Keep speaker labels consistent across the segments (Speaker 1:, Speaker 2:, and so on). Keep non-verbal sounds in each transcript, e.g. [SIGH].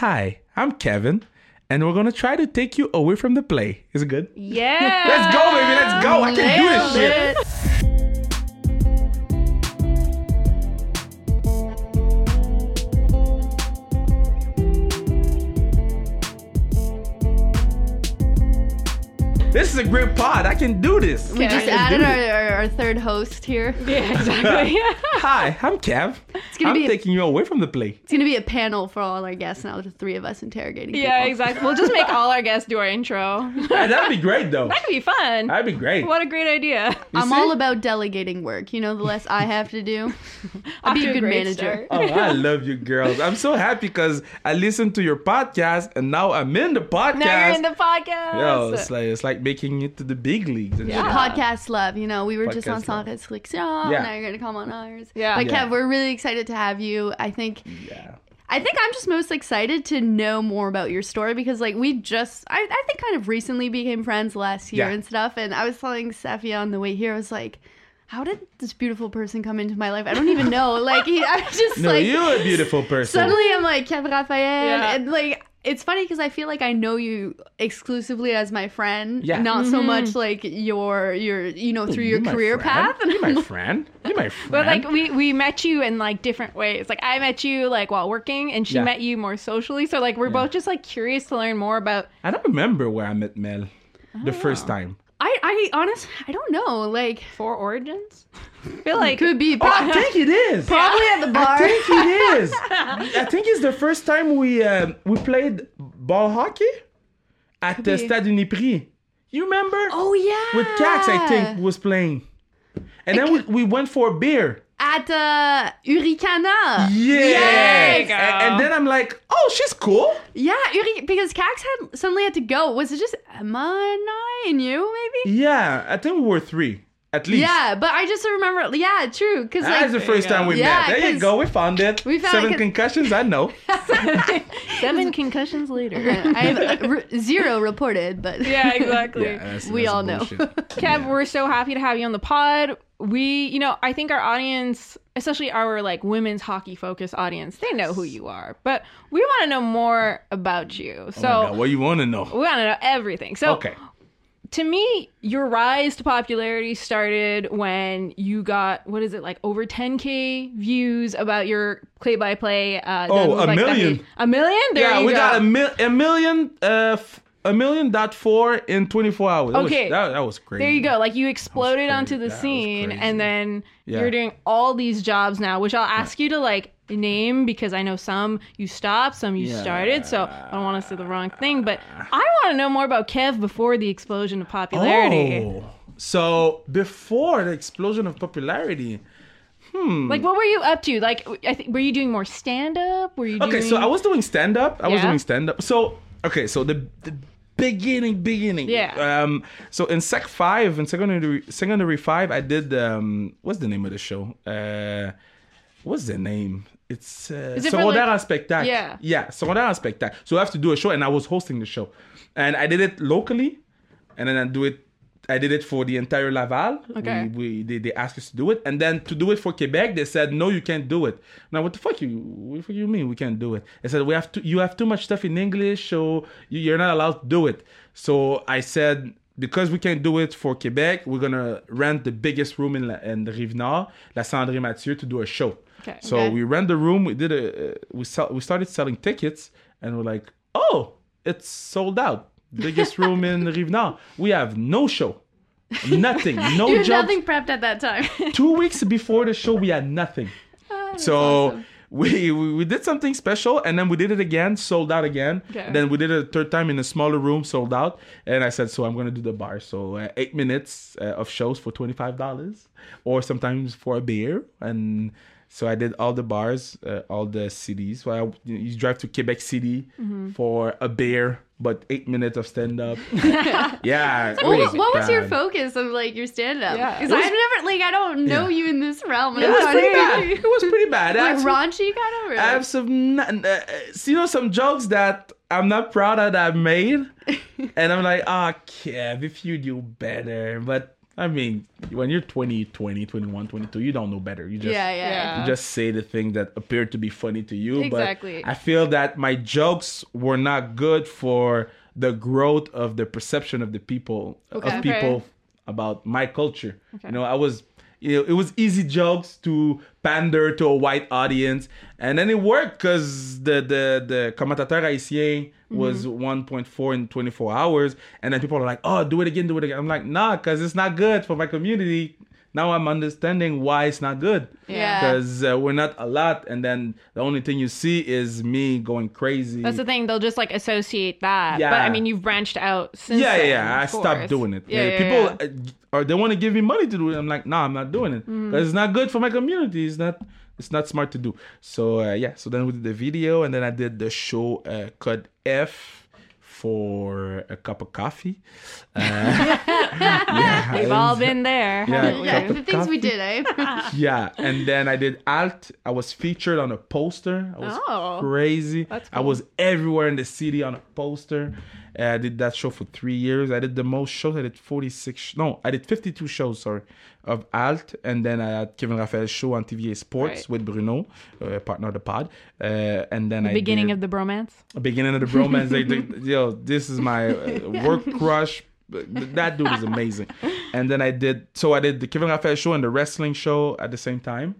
Speaker 1: Hi, I'm Kevin, and we're gonna try to take you away from the play. Is it good?
Speaker 2: Yeah. [LAUGHS]
Speaker 1: Let's go, baby. Let's go. I can do this shit.
Speaker 2: it.
Speaker 1: A great pod. I can do this.
Speaker 3: We just
Speaker 1: I
Speaker 3: added our, our, our third host here.
Speaker 2: Yeah, exactly. [LAUGHS]
Speaker 1: Hi, I'm Kev.
Speaker 3: It's gonna
Speaker 1: I'm
Speaker 3: be a-
Speaker 1: taking you away from the play.
Speaker 3: It's gonna be a panel for all our guests now, the three of us interrogating.
Speaker 2: yeah,
Speaker 3: people.
Speaker 2: exactly. We'll just make all our guests do our intro. [LAUGHS]
Speaker 1: Yeah, that'd be great, though.
Speaker 2: That'd be fun.
Speaker 1: That'd be great.
Speaker 2: What a great idea.
Speaker 1: You
Speaker 3: I'm
Speaker 1: see?
Speaker 3: all about delegating work. You know, the less I have to do, [LAUGHS] I'll be a good
Speaker 2: great
Speaker 3: manager.
Speaker 2: start.
Speaker 1: Oh, I love you girls. I'm so happy because I listened to your podcast and now I'm in the podcast.
Speaker 2: Now you're in the podcast.
Speaker 1: Yo, it's like it's like making it to the big leagues. And
Speaker 2: Yeah.
Speaker 1: shit.
Speaker 3: Podcast love. You know, we were just on
Speaker 1: Podcast love.
Speaker 3: Sans Restriction.
Speaker 1: Yeah.
Speaker 3: Now you're gonna come on ours.
Speaker 2: Yeah.
Speaker 3: But
Speaker 1: Yeah.
Speaker 3: Kev, we're really excited to have you. I think
Speaker 1: Yeah.
Speaker 3: I think I'm just most excited to know more about your story because like we just I, I think kind of recently became friends last year
Speaker 1: Yeah.
Speaker 3: and stuff and I was telling Safia on the way here, I was like, How did this beautiful person come into my life? I don't even know. Like he, I was [LAUGHS] just
Speaker 1: No,
Speaker 3: like
Speaker 1: you're a beautiful person.
Speaker 3: suddenly I'm like Kev Raphael
Speaker 2: Yeah.
Speaker 3: and like it's funny because I feel like I know you exclusively as my friend,
Speaker 1: Yeah.
Speaker 3: not so mm-hmm. much like your your you know through your
Speaker 1: You're my
Speaker 3: career
Speaker 1: friend.
Speaker 3: path.
Speaker 1: You're my [LAUGHS] friend. You're my friend.
Speaker 2: But like we we met you in like different ways. Like I met you like while working, and she
Speaker 1: Yeah.
Speaker 2: met you more socially. So like we're both just like curious to learn more about.
Speaker 1: I don't remember where I met Mel the first
Speaker 3: Oh.
Speaker 1: time.
Speaker 3: I I honest I don't know like
Speaker 2: Four origins. I [LAUGHS] feel like
Speaker 3: could be [LAUGHS]
Speaker 1: Oh, I think it is.
Speaker 3: probably at the bar.
Speaker 1: I think it is. [LAUGHS] I think it's the first time we um, we played ball hockey at the
Speaker 3: be.
Speaker 1: Stade Uniprix. You remember?
Speaker 3: Oh yeah.
Speaker 1: With Cax, I think, was playing. And then we, we went for a beer.
Speaker 3: At uh Uricana.
Speaker 1: Yes.
Speaker 2: go.
Speaker 1: And, and then I'm like, oh, she's cool.
Speaker 3: Yeah, Uri because Cax had suddenly had to go. Was it just Emma and I and you maybe?
Speaker 1: Yeah, I think we were three at least.
Speaker 3: Yeah, but I just remember yeah, true. Cause
Speaker 1: That's
Speaker 3: like
Speaker 1: the first time we
Speaker 3: Yeah,
Speaker 1: met. There you go. We found it.
Speaker 3: we found
Speaker 1: Seven
Speaker 3: it 'cause-
Speaker 1: concussions. I know. [LAUGHS]
Speaker 2: seven concussions later. [LAUGHS]
Speaker 3: I have uh, r- zero reported, but
Speaker 2: yeah, exactly. [LAUGHS]
Speaker 1: that's-
Speaker 3: We
Speaker 1: that's
Speaker 3: all know.
Speaker 1: bullshit.
Speaker 2: Kev, we're so happy to have you on the pod. We, you know, I think our audience, especially our like women's hockey focused audience, they know who you are. But we want to know more about you. So
Speaker 1: Oh my God, what you want to know?
Speaker 2: we want to know everything. So
Speaker 1: Okay.
Speaker 2: to me, your rise to popularity started when you got what is it like over 10k views about your play-by-play. Uh,
Speaker 1: Oh, a
Speaker 2: like,
Speaker 1: million.
Speaker 2: A million? There
Speaker 1: yeah,
Speaker 2: you
Speaker 1: we
Speaker 2: go.
Speaker 1: got a, mil- a million, uh, f- a million dot four in 24 hours. That
Speaker 2: Okay.
Speaker 1: was, that, that was crazy.
Speaker 2: There you go. Like you exploded onto the
Speaker 1: That
Speaker 2: scene, and then
Speaker 1: Yeah.
Speaker 2: you're doing all these jobs now, which I'll ask you to like name because I know some you stopped, some you started. So I don't want to say the wrong thing, but I want to know more about Kev before the explosion of popularity.
Speaker 1: Oh, so before the explosion of popularity. Hmm.
Speaker 2: Like, what were you up to? Like, I think were you doing more stand up? Were you doing?
Speaker 1: Okay, so I was doing stand up. I was doing stand up. So okay, so the the beginning, beginning.
Speaker 2: Yeah.
Speaker 1: Um. So in Sec five and secondary secondary five, I did um. What's the name of the show? Uh, what's the name? It's uh,
Speaker 2: Is it
Speaker 1: Secondaire
Speaker 2: like-
Speaker 1: spectacle.
Speaker 2: Yeah.
Speaker 1: Yeah, Secondaire spectacle. So I have to do a show, and I was hosting the show, and I did it locally, and then I do it. I did it for the entire Laval.
Speaker 2: Okay.
Speaker 1: We, we they, they asked us to do it, and then to do it for Quebec, they said no, you can't do it. Now what the fuck you what the fuck you mean we can't do it? They said we have to you have too much stuff in English, so you, you're not allowed to do it. So I said because we can't do it for Quebec, we're gonna rent the biggest room in La, in the Rive Nord, La Salle André-Mathieu, to do a show.
Speaker 2: Okay.
Speaker 1: So
Speaker 3: Okay.
Speaker 1: we rent the room. We did a uh, we sell, we started selling tickets, and we're like, oh, it's sold out. Biggest room in Rive Nord. We have no show, nothing, [LAUGHS] no
Speaker 3: you had
Speaker 1: jobs.
Speaker 3: nothing prepped at that time. [LAUGHS]
Speaker 1: Two weeks before the show, we had nothing. [LAUGHS] so we, we we did something special, and then we did it again, sold out again.
Speaker 2: Okay.
Speaker 1: Then we did it a third time in a smaller room, sold out. And I said, so I'm gonna do the bar. So uh, eight minutes uh, of shows for twenty five dollars, or sometimes for a beer. And so I did all the bars, uh, all the cities. So I, you drive to Quebec City
Speaker 3: Mm-hmm.
Speaker 1: for a beer, but eight minutes of stand up. [LAUGHS] [LAUGHS] yeah. it
Speaker 3: what was, what was your focus of like your stand up? Because
Speaker 1: It was-
Speaker 3: I've never like I don't know
Speaker 1: Yeah.
Speaker 3: you in this realm. and
Speaker 1: It
Speaker 3: I'm
Speaker 1: was pretty bad.
Speaker 3: figure-
Speaker 1: It was pretty bad. I
Speaker 3: Like
Speaker 1: some-
Speaker 3: raunchy kind of. Or
Speaker 1: I have some, uh, you know, some jokes that I'm not proud of that I've made, [LAUGHS] and I'm like, ah, Kev, if you do better, but I mean, when you're 20, 20, 21, 22, you don't know better. You just
Speaker 3: yeah, yeah.
Speaker 2: Yeah.
Speaker 1: you just say the thing that appeared to be funny to you.
Speaker 2: Exactly.
Speaker 1: But I feel that my jokes were not good for the growth of the perception of the people
Speaker 3: Okay.
Speaker 1: of people about my culture.
Speaker 2: Okay.
Speaker 1: You know, I was you know, it was easy jokes to pander to a white audience, and then it worked because the the the commentateur haïtien was mm-hmm. 1.4 in 24 hours, and then people are like, "Oh, do it again, do it again." I'm like, "Nah, because it's not good for my community." Now I'm understanding why it's not good.
Speaker 3: Yeah.
Speaker 1: Because uh, we're not a lot, and then the only thing you see is me going crazy.
Speaker 2: That's the thing. They'll just like associate that.
Speaker 1: Yeah.
Speaker 2: But I mean, you've branched out since.
Speaker 1: yeah, yeah,
Speaker 2: then,
Speaker 1: yeah. I
Speaker 2: of
Speaker 1: stopped doing it.
Speaker 2: Yeah, yeah,
Speaker 1: people
Speaker 2: yeah.
Speaker 1: uh, or they want to give me money to do it. I'm like, nah, I'm not doing it because
Speaker 2: Mm-hmm.
Speaker 1: it's not good for my community. It's not. It's not smart to do. So uh, yeah. So then we did the video, and then I did the show uh, Code F for a cup of coffee. Uh, [LAUGHS] yeah,
Speaker 2: We've all been there.
Speaker 1: Yeah.
Speaker 3: Yeah, the things we did, eh? [LAUGHS]
Speaker 1: yeah, and then I did alt. I was featured on a poster. I was
Speaker 2: Oh,
Speaker 1: crazy.
Speaker 2: that's
Speaker 1: I was everywhere in the city on a poster. I did that show for three years. I did the most shows. I did 46. No, I did 52 shows, sorry, of alt. And then I had Kevin Raphael's show on TVA Sports
Speaker 2: Right.
Speaker 1: with Bruno, uh, partner of the pod. Uh, and then I
Speaker 2: Beginning
Speaker 1: did
Speaker 2: of the bromance.
Speaker 1: beginning of the bromance. like, [LAUGHS] yo, this is my uh, work crush. That dude is amazing. And then I did, so I did the Kevin Raphael show and the wrestling show at the same time.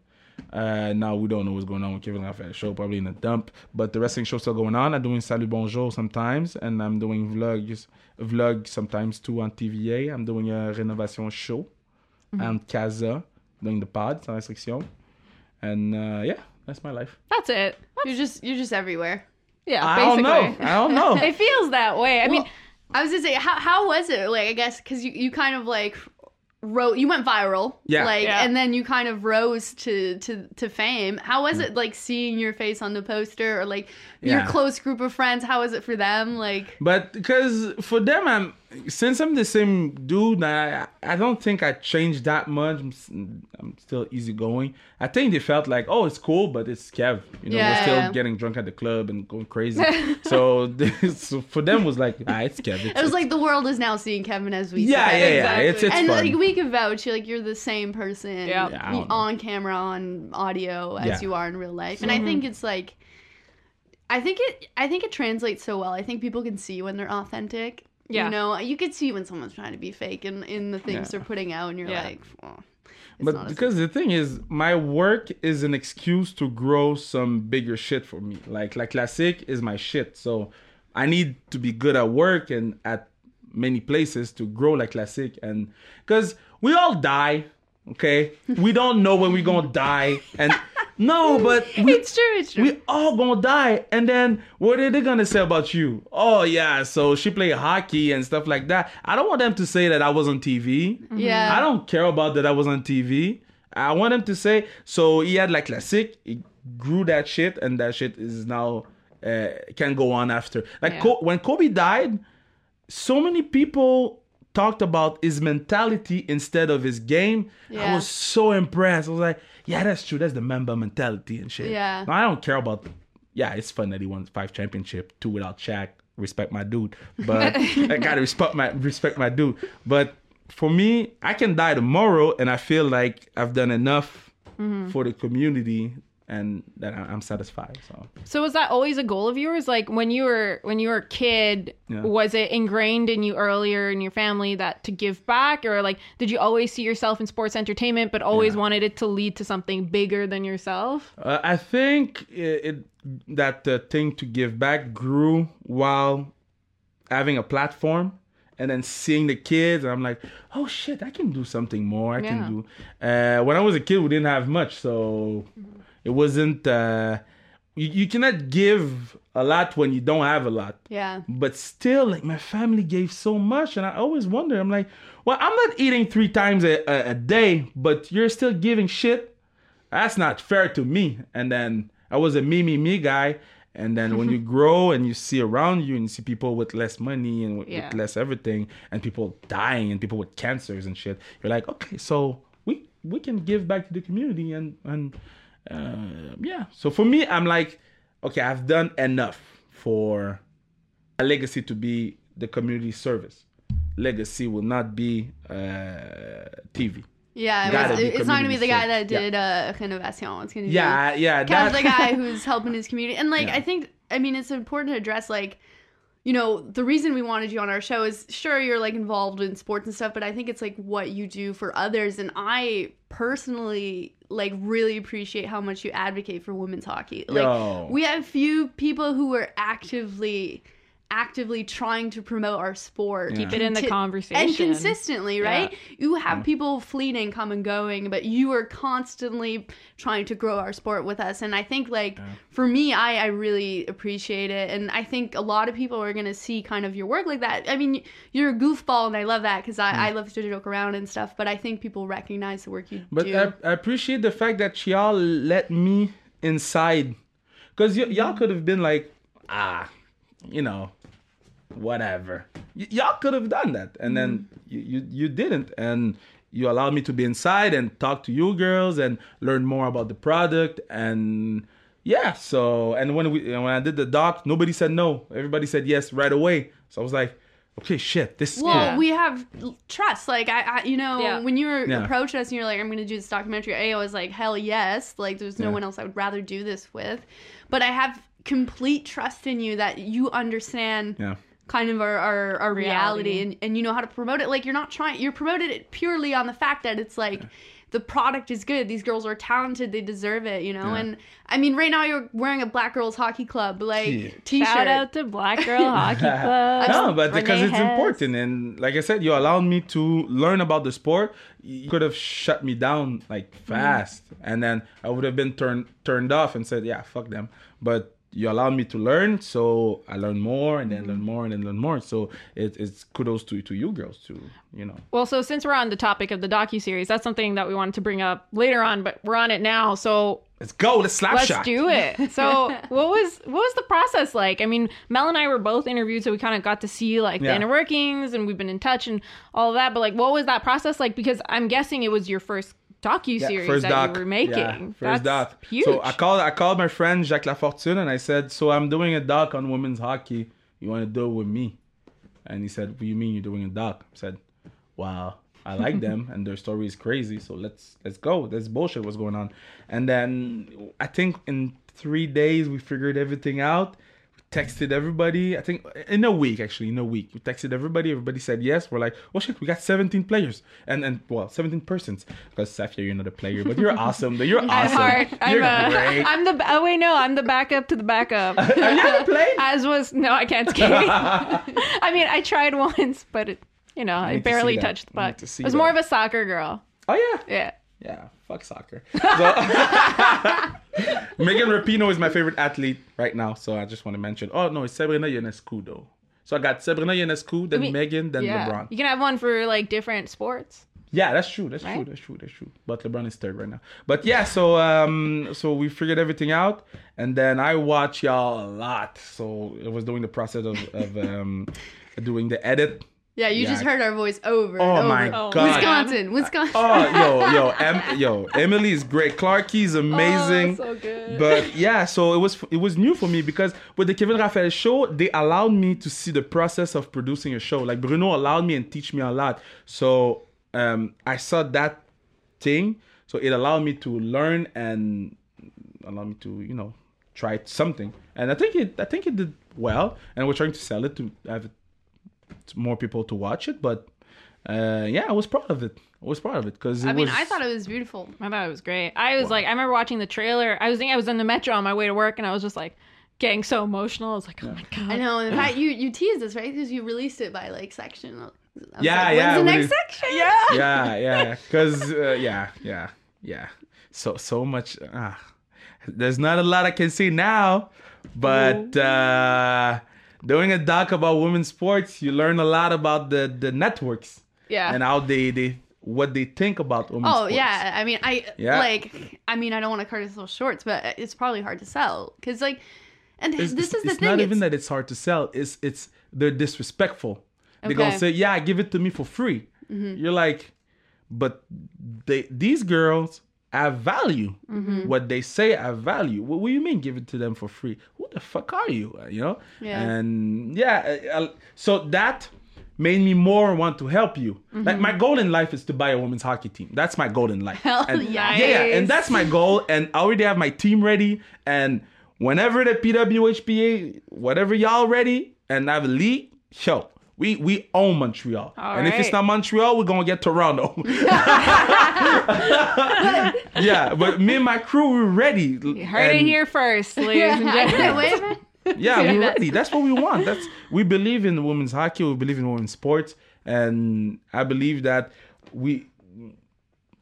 Speaker 1: Uh, now we don't know what's going on with Kevin Raphael show, probably in a dump. But the wrestling show's still going on. I'm doing Salut Bonjour sometimes, and I'm doing vlogs, vlog sometimes too on TVA. I'm doing a renovation show on Casa, doing the pod, sans restriction. And uh, yeah, that's my life.
Speaker 2: That's it.
Speaker 3: You're just you're just everywhere.
Speaker 2: Yeah,
Speaker 1: I
Speaker 2: basically.
Speaker 1: don't know. I don't know. [LAUGHS]
Speaker 2: It feels that way. I mean,
Speaker 3: I was gonna say, how how was it? Like, I guess because you you kind of like wrote, you went viral,
Speaker 1: Yeah.
Speaker 3: like,
Speaker 2: Yeah.
Speaker 3: and then you kind of rose to to to fame. How was mm. it like seeing your face on the poster or like your
Speaker 1: Yeah.
Speaker 3: close group of friends? How was it for them? Like,
Speaker 1: But because for them, I'm since I'm the same dude, I I don't think I changed that much. I'm, s- I'm still easygoing. I think they felt like, oh, it's cool, but it's Kev. You know,
Speaker 3: Yeah.
Speaker 1: we're still getting drunk at the club and going crazy. [LAUGHS] so, this, so for them was like, ah, it's Kev. It's,
Speaker 3: it was like the world is now seeing Kevin as we
Speaker 1: yeah,
Speaker 3: see
Speaker 1: yeah,
Speaker 3: him.
Speaker 1: yeah.
Speaker 2: Exactly.
Speaker 1: It's it's
Speaker 3: and
Speaker 1: fun.
Speaker 3: like we can vouch, you, like you're the same person
Speaker 2: Yeah.
Speaker 1: Yeah, I don't know.
Speaker 3: on camera, on audio as
Speaker 1: Yeah.
Speaker 3: you are in real life. And I think it's like, I think it, I think it translates so well. I think people can see when they're authentic.
Speaker 2: Yeah.
Speaker 3: You know, you could see when someone's trying to be fake in, in the things
Speaker 1: Yeah.
Speaker 3: they're putting out, and you're
Speaker 2: Yeah.
Speaker 3: like, oh, it's
Speaker 1: but
Speaker 3: not
Speaker 1: because the thing is, my work is an excuse to grow some bigger shit for me. Like like classic is my shit, so I need to be good at work and at many places to grow like classic. And because we all die, okay, we don't know when we're gonna die, and [LAUGHS] no, but we,
Speaker 2: it's true. It's true.
Speaker 1: we all gonna die and then what are they gonna say about you oh yeah so she played hockey and stuff like that i don't want them to say that i was on tv
Speaker 3: Yeah.
Speaker 1: i don't care about that i was on tv i want them to say so he had like classic he grew that shit and that shit is now uh, can go on after like
Speaker 2: Yeah.
Speaker 1: Co- when kobe died so many people talked about his mentality instead of his game. I was so impressed. I was like, yeah, that's true. That's the member mentality and shit.
Speaker 3: Yeah.
Speaker 1: I don't care about. Yeah, it's fun that he won five championship, two without Shaq. Respect my dude, but [LAUGHS] I gotta respect my respect my dude. But for me, I can die tomorrow, and I feel like I've done enough mm-hmm. for the community, and that I'm satisfied. So
Speaker 2: So was that always a goal of yours? Like when you were when you were a kid,
Speaker 1: Yeah.
Speaker 2: was it ingrained in you earlier in your family that to give back, or like did you always see yourself in sports entertainment, but always
Speaker 1: Yeah.
Speaker 2: wanted it to lead to something bigger than yourself?
Speaker 1: Uh, I think it, it that uh, thing to give back grew while having a platform and then seeing the kids and I'm like, oh shit, I can do something more. I
Speaker 2: Yeah.
Speaker 1: can do. Uh, when I was a kid, we didn't have much, so it wasn't. Uh, you, you cannot give a lot when you don't have a lot
Speaker 3: yeah.
Speaker 1: but still like my family gave so much and i always wonder i'm like well i'm not eating three times a, a, a day but you're still giving shit that's not fair to me and then i was a me me me guy and then when you [LAUGHS] grow and you see around you and you see people with less money and with, with less everything and people dying and people with cancers and shit you're like okay so we we can give back to the community and and uh, yeah so for me i'm like okay i've done enough for a legacy to be the community service. legacy will not be uh, TV.
Speaker 3: Yeah, it was, it's not gonna be the guy that did uh, Renovation. It's gonna be
Speaker 1: Yeah, yeah.
Speaker 3: kind of
Speaker 1: that-
Speaker 3: the guy [LAUGHS] who's helping his community. And like,
Speaker 1: Yeah.
Speaker 3: I think, I mean, it's important to address like, you know, the reason we wanted you on our show is sure you're like involved in sports and stuff, but I think it's like what you do for others. And I personally like really appreciate how much you advocate for women's hockey. Like,
Speaker 1: Yo.
Speaker 3: we have few people who are actively actively trying to promote our sport
Speaker 1: Keep
Speaker 2: it in the conversation.
Speaker 3: and consistently right? You have mm. people fleeting come and going but you are constantly trying to grow our sport with us. And i think like for me I, I really appreciate it. And i think a lot of people are going to see kind of your work like that. I mean you're a goofball and i love that because I, I mm. love to joke around and stuff but i think people recognize the work you
Speaker 1: But
Speaker 3: do.
Speaker 1: I, I appreciate the fact that y'all let me inside. Because y- y'all mm-hmm. could have been like, ah, you know, whatever. Y- y'all could have done that. And then mm. you, you, you didn't. And you allowed me to be inside and talk to you girls and learn more about the product. And yeah, so, and when, we, when I did the doc, nobody said no. Everybody said yes right away. So I was like, okay, shit, this is
Speaker 3: well,
Speaker 1: cool.
Speaker 3: We have trust. Like I, I you know,
Speaker 2: Yeah.
Speaker 3: when you were
Speaker 1: Yeah.
Speaker 3: approached us and you're like, "I'm going to do this documentary," i was like, "Hell yes!" Like, there's no
Speaker 1: Yeah.
Speaker 3: one else I would rather do this with. But I have complete trust in you that you understand
Speaker 1: Yeah.
Speaker 3: Kind of our our, our reality,
Speaker 2: Reality.
Speaker 3: and, and you know how to promote it. Like, you're not trying. You're promoted it purely on the fact that it's like. The product is good. These girls are talented. They deserve it, you know.
Speaker 1: Yeah.
Speaker 3: And I mean, right now you're wearing a Black Girls Hockey Club like
Speaker 1: Yeah.
Speaker 3: t-shirt.
Speaker 2: Shout out to Black Girl [LAUGHS] Hockey Club.
Speaker 1: No, but because it's
Speaker 2: Hess.
Speaker 1: important, and like I said, you allowed me to learn about the sport. You could have shut me down like mm. fast, and then I would have been turned turned off and said, "Yeah, fuck them." But you allowed me to learn, so I learned more, and then learn more, and then learn more. So it, it's kudos to to you girls too. You know,
Speaker 2: Well, so since we're on the topic of the docu series, that's something that we wanted to bring up later on, but we're on it now. So
Speaker 1: let's go. Let's slap
Speaker 2: let's
Speaker 1: shot.
Speaker 2: do it. [LAUGHS] So, what was what was the process like? I mean, Mel and I were both interviewed, so we kind of got to see like the
Speaker 1: Yeah.
Speaker 2: inner workings, and we've been in touch and all of that. But like, what was that process like? Because I'm guessing it was your first docu
Speaker 1: Yeah,
Speaker 2: series that you were making.
Speaker 1: Yeah, first
Speaker 2: That's
Speaker 1: doc.
Speaker 2: huge.
Speaker 1: So I called I called my friend Jacques Lafortune and I said, "So I'm doing a doc on women's hockey. You want to do it with me?" And he said, "What do you mean you're doing a doc?" I said, "Wow, I like [LAUGHS] them and their story is crazy. So let's let's go. There's bullshit what's going on." And then I think in three days we figured everything out. Texted everybody. I think in a week actually, in a week we texted everybody. Everybody said yes. We're like, "Oh shit, we got 17 players and and well, 17 persons." Because Safia, you're not a player, but you're awesome. You're [LAUGHS] awesome.
Speaker 2: I'm hard. I'm,
Speaker 1: You're
Speaker 2: uh,
Speaker 1: great.
Speaker 2: I'm the. Oh wait, no, I'm the backup to the backup. [LAUGHS]
Speaker 1: Have you ever played? [LAUGHS]
Speaker 2: As was no, I can't skate. I mean, I tried once, but it, you know, I
Speaker 1: to see
Speaker 2: barely
Speaker 1: that.
Speaker 2: touched the
Speaker 1: I
Speaker 2: puck.
Speaker 1: to
Speaker 2: I was
Speaker 1: that.
Speaker 2: more of a soccer girl.
Speaker 1: Oh yeah.
Speaker 2: Yeah.
Speaker 1: Yeah, fuck soccer. [LAUGHS] So, [LAUGHS] Megan Rapinoe is my favorite athlete right now, so I just want to mention. Oh no, it's Sabrina Ionescu though. So I got Sabrina Ionescu, then
Speaker 2: mean,
Speaker 1: Megan, then
Speaker 2: Yeah.
Speaker 1: LeBron.
Speaker 2: You can have one for like different sports.
Speaker 1: Yeah, that's true. That's true. That's true. That's true. But LeBron is third right now. But yeah, so um, so we figured everything out, and then I watch y'all a lot. So it was doing the process of, of um, [LAUGHS] doing the edit.
Speaker 3: Yeah, you
Speaker 1: Yeah.
Speaker 3: just heard our voice over
Speaker 1: Oh
Speaker 3: and over.
Speaker 1: my
Speaker 2: Oh,
Speaker 1: god.
Speaker 3: Wisconsin, Wisconsin.
Speaker 1: Oh, yo, [LAUGHS] yo, em- yo, Emily is great. Clarky's amazing.
Speaker 2: Oh, so good.
Speaker 1: But yeah, so it was it was new for me because with the Kevin Raphael show, they allowed me to see the process of producing a show. Like Bruno allowed me and teach me a lot. So um, I saw that thing, so it allowed me to learn and allowed me to you know try something. And I think it I think it did well. And we're trying to sell it to have it, to more people to watch it. But uh, yeah, I was proud of it. I was proud of it because
Speaker 3: I mean, I thought it was beautiful.
Speaker 2: I thought it was great. I was like, I remember watching the trailer. I was thinking I was in the metro on my way to work, and I was just like getting so emotional. I was like, oh my god.
Speaker 3: I know. In fact, you you teased us right because you released it by like section.
Speaker 1: Yeah,
Speaker 3: like,
Speaker 1: yeah,
Speaker 3: When's the next
Speaker 1: did-
Speaker 3: section?
Speaker 2: Yeah. [LAUGHS]
Speaker 1: yeah, yeah, because uh, yeah, yeah, yeah. So so much. Uh, there's not a lot I can see now, but uh, doing a doc about women's sports, you learn a lot about the the networks
Speaker 2: Yeah.
Speaker 1: and how they they what they think about women's
Speaker 3: Oh
Speaker 1: sports.
Speaker 3: yeah, I mean, I
Speaker 1: Yeah.
Speaker 3: like. I mean, I don't want to cut it so short, but it's probably hard to sell because like, and
Speaker 1: It's,
Speaker 3: this
Speaker 1: it's-
Speaker 3: is the
Speaker 1: it's
Speaker 3: thing.
Speaker 1: not even that it's hard to sell. It's it's they're disrespectful. They're gonna say, "Yeah, give it to me for free."
Speaker 3: Mm-hmm.
Speaker 1: You're like, but they these girls have value.
Speaker 3: Mm-hmm.
Speaker 1: What they say I value. What, what do you mean give it to them for free? Who the fuck are you? Uh, You know?
Speaker 3: Yeah.
Speaker 1: And yeah, uh, uh, so that made me more want to help you.
Speaker 2: Mm-hmm.
Speaker 1: Like my goal in life is to buy a women's hockey team. That's my goal in life.
Speaker 3: Hell
Speaker 1: and,
Speaker 3: yes.
Speaker 1: yeah, yeah, and that's my goal. And I already have my team ready. And whenever the PWHPA, whatever y'all ready, and I have a league, show. We we own Montreal.
Speaker 2: All
Speaker 1: and if it's not Montreal, we're gonna get Toronto. [LAUGHS] [LAUGHS] yeah, but me and my crew, we're ready.
Speaker 2: You heard it here first, ladies and [LAUGHS] gentlemen.
Speaker 3: can't wait, man.
Speaker 1: yeah, we're ready. That's what we want. That's we believe in women's hockey. We believe in women's sports, and I believe that we.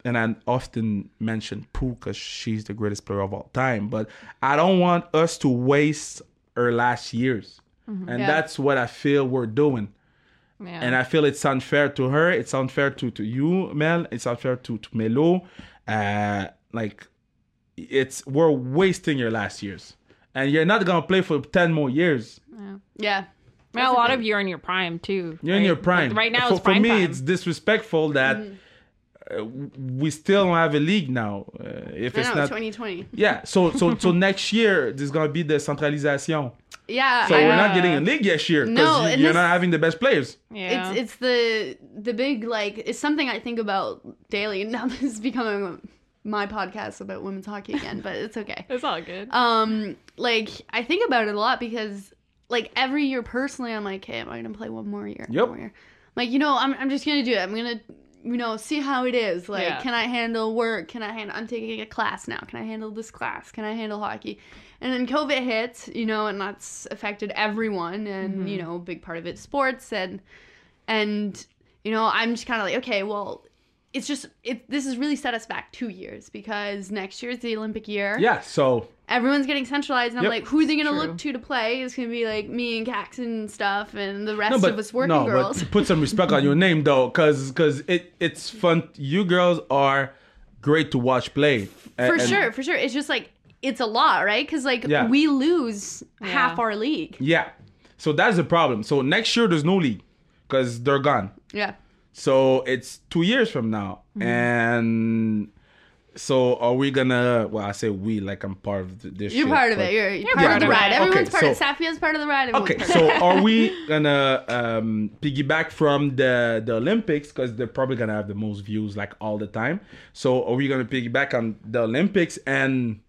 Speaker 1: And I often mention Pooh because she's the greatest player of all time, but I don't want us to waste her last years, mm-hmm. and
Speaker 3: Yeah.
Speaker 1: that's what I feel we're doing.
Speaker 2: Yeah.
Speaker 1: And I feel it's unfair to her. It's unfair to to you, Mel. It's unfair to to Melo. Uh, like it's we're wasting your last years, and you're not gonna play for ten more years.
Speaker 3: Yeah.
Speaker 2: Well, a lot of you are in your prime too.
Speaker 1: You're in
Speaker 2: right?
Speaker 1: your prime.
Speaker 2: Like, right now,
Speaker 1: for,
Speaker 2: it's
Speaker 1: for me,
Speaker 2: time.
Speaker 1: it's disrespectful that uh, we still don't have a league now. Uh, if
Speaker 3: I
Speaker 1: it's
Speaker 3: know,
Speaker 1: not,
Speaker 3: 2020.
Speaker 1: yeah. So so so [LAUGHS] next year there's gonna be the centralisation.
Speaker 3: Yeah.
Speaker 1: So
Speaker 3: I
Speaker 1: we're
Speaker 3: know.
Speaker 1: not getting a league this year because
Speaker 3: No,
Speaker 1: you, you're not having the best players.
Speaker 2: yeah.
Speaker 3: It's it's the the big like it's something I think about daily. Now [LAUGHS] this is becoming my podcast about women's hockey again, but it's okay. [LAUGHS]
Speaker 2: it's all good.
Speaker 3: Um, like I think about it a lot because like every year personally, I'm like, hey, am I gonna play one more year?
Speaker 1: Yep.
Speaker 3: One more year? Like you know, I'm I'm just gonna do it. I'm gonna you know see how it is. Like,
Speaker 2: Yeah.
Speaker 3: can I handle work? Can I handle? I'm taking a class now. Can I handle this class? Can I handle hockey? And then COVID hits, you know, and that's affected everyone, and you mm-hmm. know, a big part of it sports and and you know, I'm just kind of like, okay, well. It's just it. This has really set us back two years because next year is the Olympic year
Speaker 1: Yeah. So
Speaker 3: everyone's getting centralized and I'm like, who are they gonna
Speaker 2: True.
Speaker 3: look to to play? It's gonna be like me and Caxton and stuff and the rest
Speaker 1: no, but
Speaker 3: of us working
Speaker 1: no,
Speaker 3: girls.
Speaker 1: but put some respect on your [LAUGHS] name though, because it it's fun. You girls are great to watch play.
Speaker 3: for
Speaker 1: And-
Speaker 3: sure, for sure. It's just like it's a lot, right? Because like
Speaker 1: Yeah.
Speaker 3: we lose half our league.
Speaker 1: Yeah. So that's the problem. So next year there's no league because they're gone.
Speaker 3: Yeah.
Speaker 1: So it's two years from now,
Speaker 3: Mm-hmm.
Speaker 1: and so are we gonna? Well, I say we like I'm part of this.
Speaker 3: You're
Speaker 1: shit,
Speaker 3: part of it. You're, you're
Speaker 2: You're
Speaker 3: part
Speaker 2: part
Speaker 3: of the ride.
Speaker 2: it.
Speaker 3: Everyone's
Speaker 1: Okay,
Speaker 3: part of
Speaker 1: so-
Speaker 3: Safia's part of the ride. Everyone's
Speaker 1: Okay, so are we gonna um, piggyback from the the Olympics because they're probably gonna have the most views like all the time? So are we gonna piggyback on the Olympics and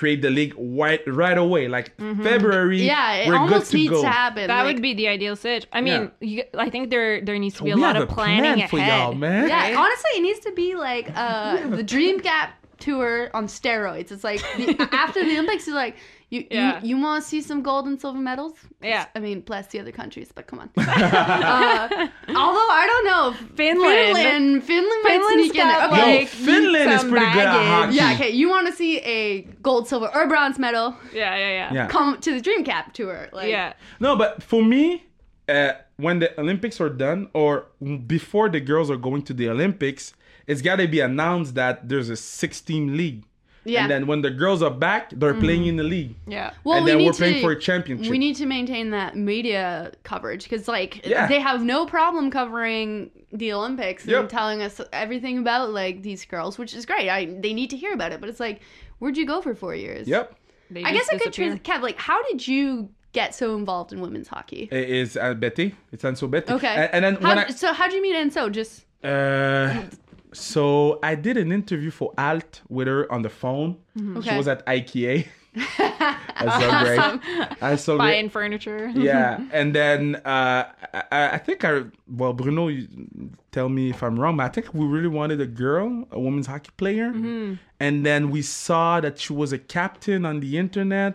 Speaker 1: create the league right right away, like February?
Speaker 3: Mm-hmm. yeah, it
Speaker 1: we're
Speaker 3: almost
Speaker 1: good to
Speaker 3: needs
Speaker 1: go.
Speaker 3: to happen.
Speaker 2: that
Speaker 3: like-
Speaker 2: would be the ideal sitch. I mean, you, I think there there needs to be a
Speaker 1: we
Speaker 2: lot of
Speaker 1: a
Speaker 2: planning
Speaker 1: plan for
Speaker 2: ahead.
Speaker 1: y'all, man.
Speaker 3: Yeah,
Speaker 2: right?
Speaker 3: honestly, it needs to be like uh, [LAUGHS] the Dream Gap tour on steroids. It's like the, after the Olympics, you're like, you
Speaker 2: Yeah.
Speaker 3: you, you want to see some gold and silver medals?
Speaker 2: Yeah.
Speaker 3: I mean, bless the other countries, but come on. [LAUGHS] uh, although I don't know,
Speaker 2: Finland.
Speaker 3: Finland, Finland might sneak in there. Okay.
Speaker 1: Yo,
Speaker 2: like,
Speaker 1: Finland is
Speaker 2: some
Speaker 1: pretty good at hockey.
Speaker 3: yeah, okay. You want to see a gold, silver, or bronze medal?
Speaker 2: Yeah, yeah, yeah.
Speaker 1: Yeah.
Speaker 3: Come to the Dream Gap tour. Like,
Speaker 2: Yeah.
Speaker 1: No, but for me, uh, when the Olympics are done, or before the girls are going to the Olympics, it's got to be announced that there's a six-team league.
Speaker 3: Yeah.
Speaker 1: And then when the girls are back, they're playing in the league.
Speaker 2: Yeah.
Speaker 3: Well,
Speaker 1: and
Speaker 3: we
Speaker 1: then
Speaker 3: need
Speaker 1: we're playing for a championship.
Speaker 3: We need to maintain that media coverage because, like,
Speaker 1: Yeah.
Speaker 3: they have no problem covering the Olympics and telling us everything about like these girls, which is great. I they need to hear about it, but it's like, where'd you go for four years?
Speaker 1: Yep.
Speaker 2: They
Speaker 3: I guess I could,
Speaker 2: disappear.
Speaker 3: trans- Kev. Like, how did you get so involved in women's hockey?
Speaker 1: It is uh, Bettez. It's Anso Bettez.
Speaker 3: Okay.
Speaker 1: And, and then
Speaker 3: How,
Speaker 1: when I,
Speaker 3: so how'd you meet Anso? Just
Speaker 1: Uh, so I did an interview for Alt with her on the phone. She
Speaker 3: Okay.
Speaker 1: was at IKEA. [LAUGHS] That's so great. That's so great.
Speaker 2: Buying furniture.
Speaker 1: Yeah, [LAUGHS] and then uh, I, I think I well Bruno, you tell me if I'm wrong, but I think we really wanted a girl, a women's hockey player,
Speaker 2: Mm-hmm.
Speaker 1: and then we saw that she was a captain on the internet,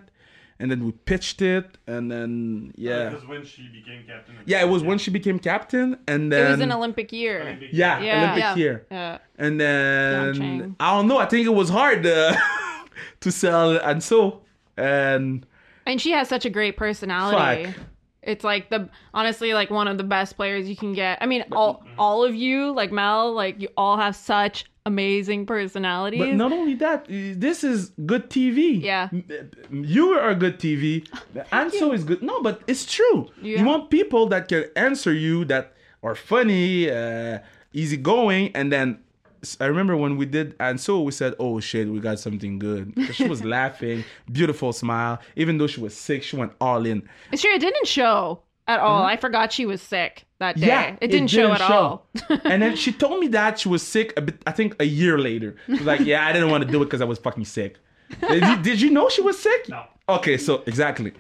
Speaker 1: and then we pitched it, and then yeah,
Speaker 4: Because when she became captain.
Speaker 1: yeah, it was
Speaker 4: Canada.
Speaker 1: when she became captain, and then It
Speaker 2: was an Olympic year.
Speaker 4: Olympic-
Speaker 1: yeah,
Speaker 2: Yeah.
Speaker 1: Olympic
Speaker 3: Yeah.
Speaker 1: year.
Speaker 2: Yeah.
Speaker 1: And then I don't know. I think it was hard uh, [LAUGHS] to sell, and so and
Speaker 2: And she has such a great personality.
Speaker 1: Fuck.
Speaker 2: It's like the honestly like one of the best players you can get. I mean, all all of you, like Mel, like you all have such amazing personalities.
Speaker 1: but not only that, this is good TV.
Speaker 2: Yeah.
Speaker 1: you are good TV. and so is good. No, but it's true.
Speaker 2: Yeah.
Speaker 1: You want people that can answer you that are funny, uh, easygoing, and then. I remember when we did Anso, we said, "Oh shit, we got something good." She [LAUGHS] was laughing, beautiful smile. Even though she was sick, she went all in.
Speaker 2: True, it didn't show. At all. I forgot she was sick that day.
Speaker 1: Yeah,
Speaker 2: it didn't show at all. [LAUGHS]
Speaker 1: and then she told me that she was sick. A bit, I think a year later. She was like, "Yeah, I didn't want to do it because I was fucking sick." did, you, did you know she was sick?
Speaker 4: No.
Speaker 1: Okay, so exactly.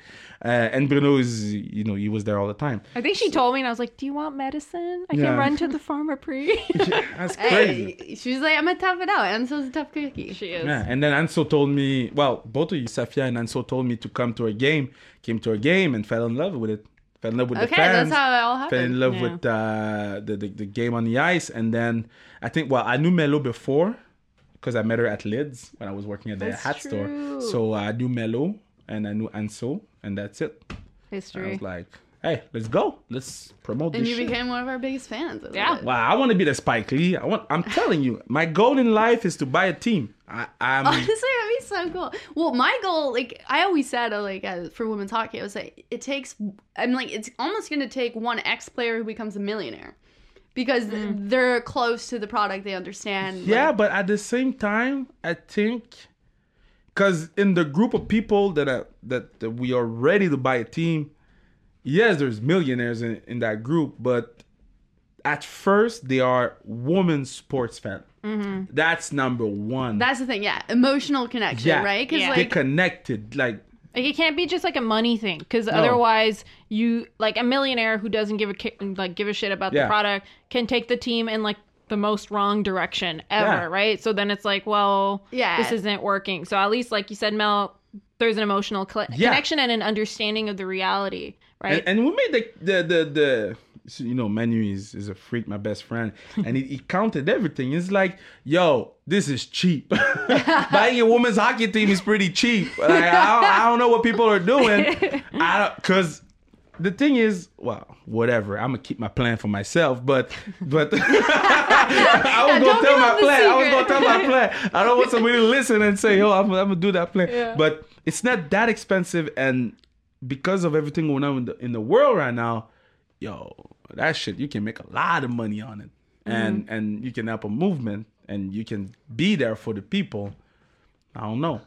Speaker 1: Uh, and Bruno is, you know, he was there all the time.
Speaker 2: I think she told me, and I was like, "Do you want medicine? I
Speaker 1: Yeah.
Speaker 2: can run to the pharmacy." [LAUGHS]
Speaker 1: That's crazy.
Speaker 3: Hey, she was like, I'm gonna tough it out. Anso's a tough cookie.
Speaker 2: she is.
Speaker 1: Yeah, and then Anso told me, well, both of you, Safia and Anso, told me to come to a game. Came to a game and fell in love with it. Fell in love with the fans.
Speaker 3: that's how it all happened.
Speaker 1: fell in love
Speaker 2: Yeah.
Speaker 1: with uh, the, the the game on the ice, and then I think well, I knew Melo before because I met her at Lids when I was working at the
Speaker 2: That's
Speaker 1: hat store. So uh, I knew Melo and I knew Anso, and that's it. I
Speaker 2: History.
Speaker 1: was like, hey, let's go, let's promote
Speaker 3: And
Speaker 1: this
Speaker 3: you
Speaker 1: shit.
Speaker 3: became one of our biggest fans.
Speaker 2: Yeah.
Speaker 3: it.
Speaker 1: Wow, I want to be the Spike Lee. I want. I'm telling you, my goal in life is to buy a team. I, I'm. [LAUGHS]
Speaker 3: Honestly, that'd be so cool. Well, my goal, like I always said, uh, like uh, for women's hockey, I was like, it takes. I'm like, it's almost going to take one ex player who becomes a millionaire, because they're close to the product, they understand.
Speaker 1: Yeah,
Speaker 3: like-
Speaker 1: but at the same time, I think because in the group of people that are that, that we are ready to buy a team, yes, there's millionaires in, in that group, but at first they are women sports fan. Mm-hmm. That's number one.
Speaker 3: that's the thing. Yeah, emotional connection,
Speaker 1: Yeah.
Speaker 3: right? Because
Speaker 2: Yeah.
Speaker 1: they
Speaker 3: like,
Speaker 1: connected. Like
Speaker 2: Like it can't be just like a money thing, because otherwise, you like a millionaire who doesn't give a like give a shit about
Speaker 1: Yeah.
Speaker 2: the product can take the team in like the most wrong direction ever,
Speaker 1: Yeah.
Speaker 2: right? So then it's like, well,
Speaker 3: Yeah.
Speaker 2: this isn't working. So at least, like you said, Mel, there's an emotional cl-
Speaker 1: Yeah.
Speaker 2: connection and an understanding of the reality, right?
Speaker 1: And, and we made the the the, the so, you know Manu is is a freak, my best friend, and he, he counted everything. It's like, yo, this is cheap. [LAUGHS] Buying a women's hockey team is pretty cheap. Like, I, don't, I don't know what people are doing. I don't because. The thing is, well, whatever. I'm gonna keep my plan for myself, but but [LAUGHS] I was
Speaker 3: Yeah,
Speaker 1: gonna tell my plan. I was gonna tell my plan. I don't want somebody to listen and say, "Oh, I'm, I'm gonna do that plan."
Speaker 2: Yeah.
Speaker 1: But it's not that expensive, and because of everything going on in the, in the world right now, yo, that shit you can make a lot of money on it, mm-hmm. and and you can help a movement, and you can be there for the people. I don't know.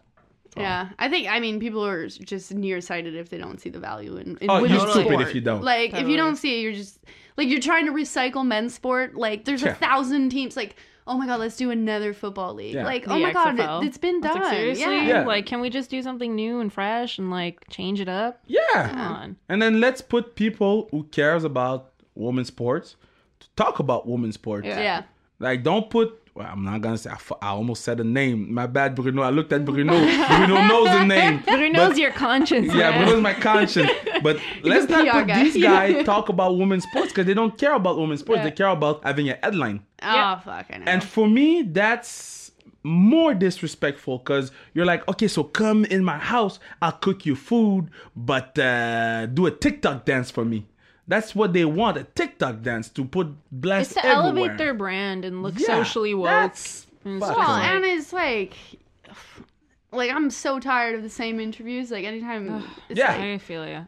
Speaker 3: yeah, I think I mean people are just nearsighted if they don't see the value in. in
Speaker 1: Oh, you're stupid
Speaker 3: sport.
Speaker 1: if you don't.
Speaker 3: Like if you don't see it, you're just like you're trying to recycle men's sport. Like there's
Speaker 1: Yeah.
Speaker 3: a thousand teams. Like oh my god, let's do another football league.
Speaker 1: Yeah.
Speaker 3: Like
Speaker 2: The
Speaker 3: oh my god,
Speaker 2: XFL.
Speaker 3: it, it's been done.
Speaker 2: like, seriously,
Speaker 3: Yeah.
Speaker 1: Yeah.
Speaker 2: like can we just do something new and fresh and like change it up? Yeah, Come
Speaker 1: Yeah,
Speaker 2: on.
Speaker 1: and then let's put people who cares about women's sports to talk about women's sports.
Speaker 2: Yeah.
Speaker 3: Yeah.
Speaker 1: Like, don't put. Well, I'm not gonna say. I, almost said a name. My bad, Bruno. I looked at Bruno. Bruno [LAUGHS] knows the name. [LAUGHS]
Speaker 2: Bruno knows your conscience.
Speaker 1: Yeah,
Speaker 2: man.
Speaker 1: Bruno's my conscience. But [LAUGHS] let's not
Speaker 3: PR
Speaker 1: put
Speaker 3: guy.
Speaker 1: these guys talk about women's sports because they don't care about women's sports.
Speaker 2: Yeah.
Speaker 1: They care about having a headline.
Speaker 3: Oh
Speaker 2: Yeah.
Speaker 3: fuck, I know.
Speaker 1: And for me, that's more disrespectful because you're like, okay, so come in my house, I'll cook you food, but uh, do a TikTok dance for me. That's what they want a TikTok dance to put blast
Speaker 2: It's to
Speaker 1: everywhere.
Speaker 2: elevate their brand and look
Speaker 1: Yeah,
Speaker 2: socially woke.
Speaker 1: That's
Speaker 2: and
Speaker 1: fucking-
Speaker 3: well,
Speaker 2: like-
Speaker 3: and it's like. [SIGHS] Like I'm so tired of the same interviews. Like anytime, it's
Speaker 1: Yeah.
Speaker 3: like,
Speaker 2: I feel ya.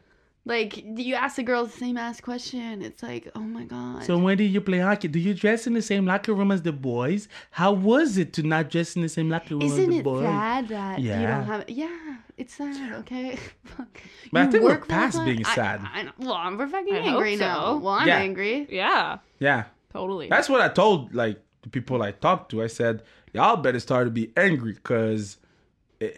Speaker 3: Like you ask the girls the same ass question. It's like, oh my god.
Speaker 1: So when did you play hockey? Do you dress in the same locker room as the boys? How was it to not dress in the same locker room
Speaker 3: Isn't
Speaker 1: as the
Speaker 3: it
Speaker 1: boys?
Speaker 3: sad that you
Speaker 1: Yeah.
Speaker 3: don't have? Yeah, it's sad. Okay. [LAUGHS] Fuck.
Speaker 1: But I
Speaker 3: You
Speaker 1: think we're
Speaker 3: work
Speaker 1: past being sad.
Speaker 3: I, know. Well, I'm we're fucking
Speaker 2: I
Speaker 3: angry
Speaker 2: hope so.
Speaker 3: now. Well, I'm
Speaker 1: Yeah.
Speaker 3: angry.
Speaker 2: Yeah,
Speaker 1: Yeah.
Speaker 2: totally.
Speaker 1: That's what I told like the people I talked to. I said, y'all better start to be angry because, eh,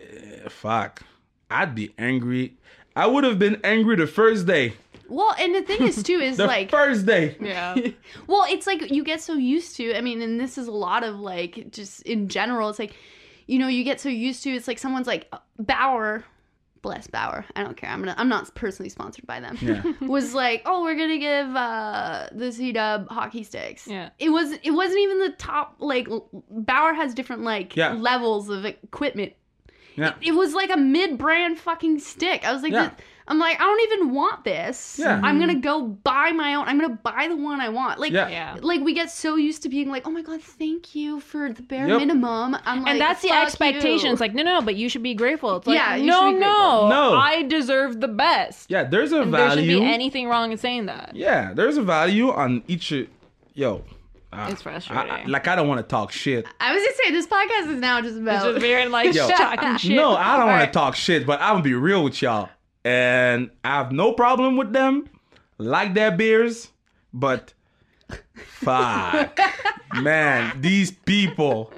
Speaker 1: fuck, I'd be angry. I would have been angry the first day.
Speaker 3: Well, and the thing is too is [LAUGHS]
Speaker 1: The
Speaker 3: like
Speaker 1: first day.
Speaker 2: yeah. [LAUGHS]
Speaker 3: well, it's like you get so used to. I mean, and this is a lot of like just in general. It's like, you know, you get so used to. It's like someone's like Bauer, bless Bauer. I don't care. I'm gonna. I'm not personally sponsored by them.
Speaker 1: Yeah. [LAUGHS]
Speaker 3: was like, oh, we're gonna give uh the C Dub hockey sticks.
Speaker 2: Yeah.
Speaker 3: It was. It wasn't even the top. Like Bauer has different like
Speaker 1: Yeah.
Speaker 3: levels of equipment.
Speaker 1: Yeah.
Speaker 3: It was like a mid-brand fucking stick. I was like,
Speaker 1: Yeah.
Speaker 3: I'm like, I don't even want this.
Speaker 1: Yeah.
Speaker 3: I'm gonna go buy my own. I'm gonna buy the one I want. Like,
Speaker 1: Yeah.
Speaker 2: Yeah.
Speaker 3: like we get so used to being like, oh my god, thank you for the bare
Speaker 1: Yep.
Speaker 3: minimum. I'm like,
Speaker 2: and that's the
Speaker 3: "Fuck
Speaker 2: expectation.
Speaker 3: you."
Speaker 2: It's like, no, no, but you should be grateful. It's like,
Speaker 3: Yeah,
Speaker 2: no,
Speaker 3: grateful.
Speaker 2: no,
Speaker 1: No.
Speaker 2: I deserve the best.
Speaker 1: Yeah, there's a
Speaker 2: And there shouldn't be anything wrong in saying that.
Speaker 1: yeah, there's a value on each. Yo. Uh,
Speaker 2: It's frustrating.
Speaker 1: I- I- like I don't want to talk shit.
Speaker 3: I was just saying this podcast is now just
Speaker 2: It's
Speaker 3: about.
Speaker 2: just very like
Speaker 1: Yo.
Speaker 2: talking shit.
Speaker 1: No, I don't want
Speaker 2: Alright.
Speaker 1: to talk shit, but I'm gonna be real with y'all. And I have no problem with them. like their beers, but [LAUGHS] fuck, man, these people.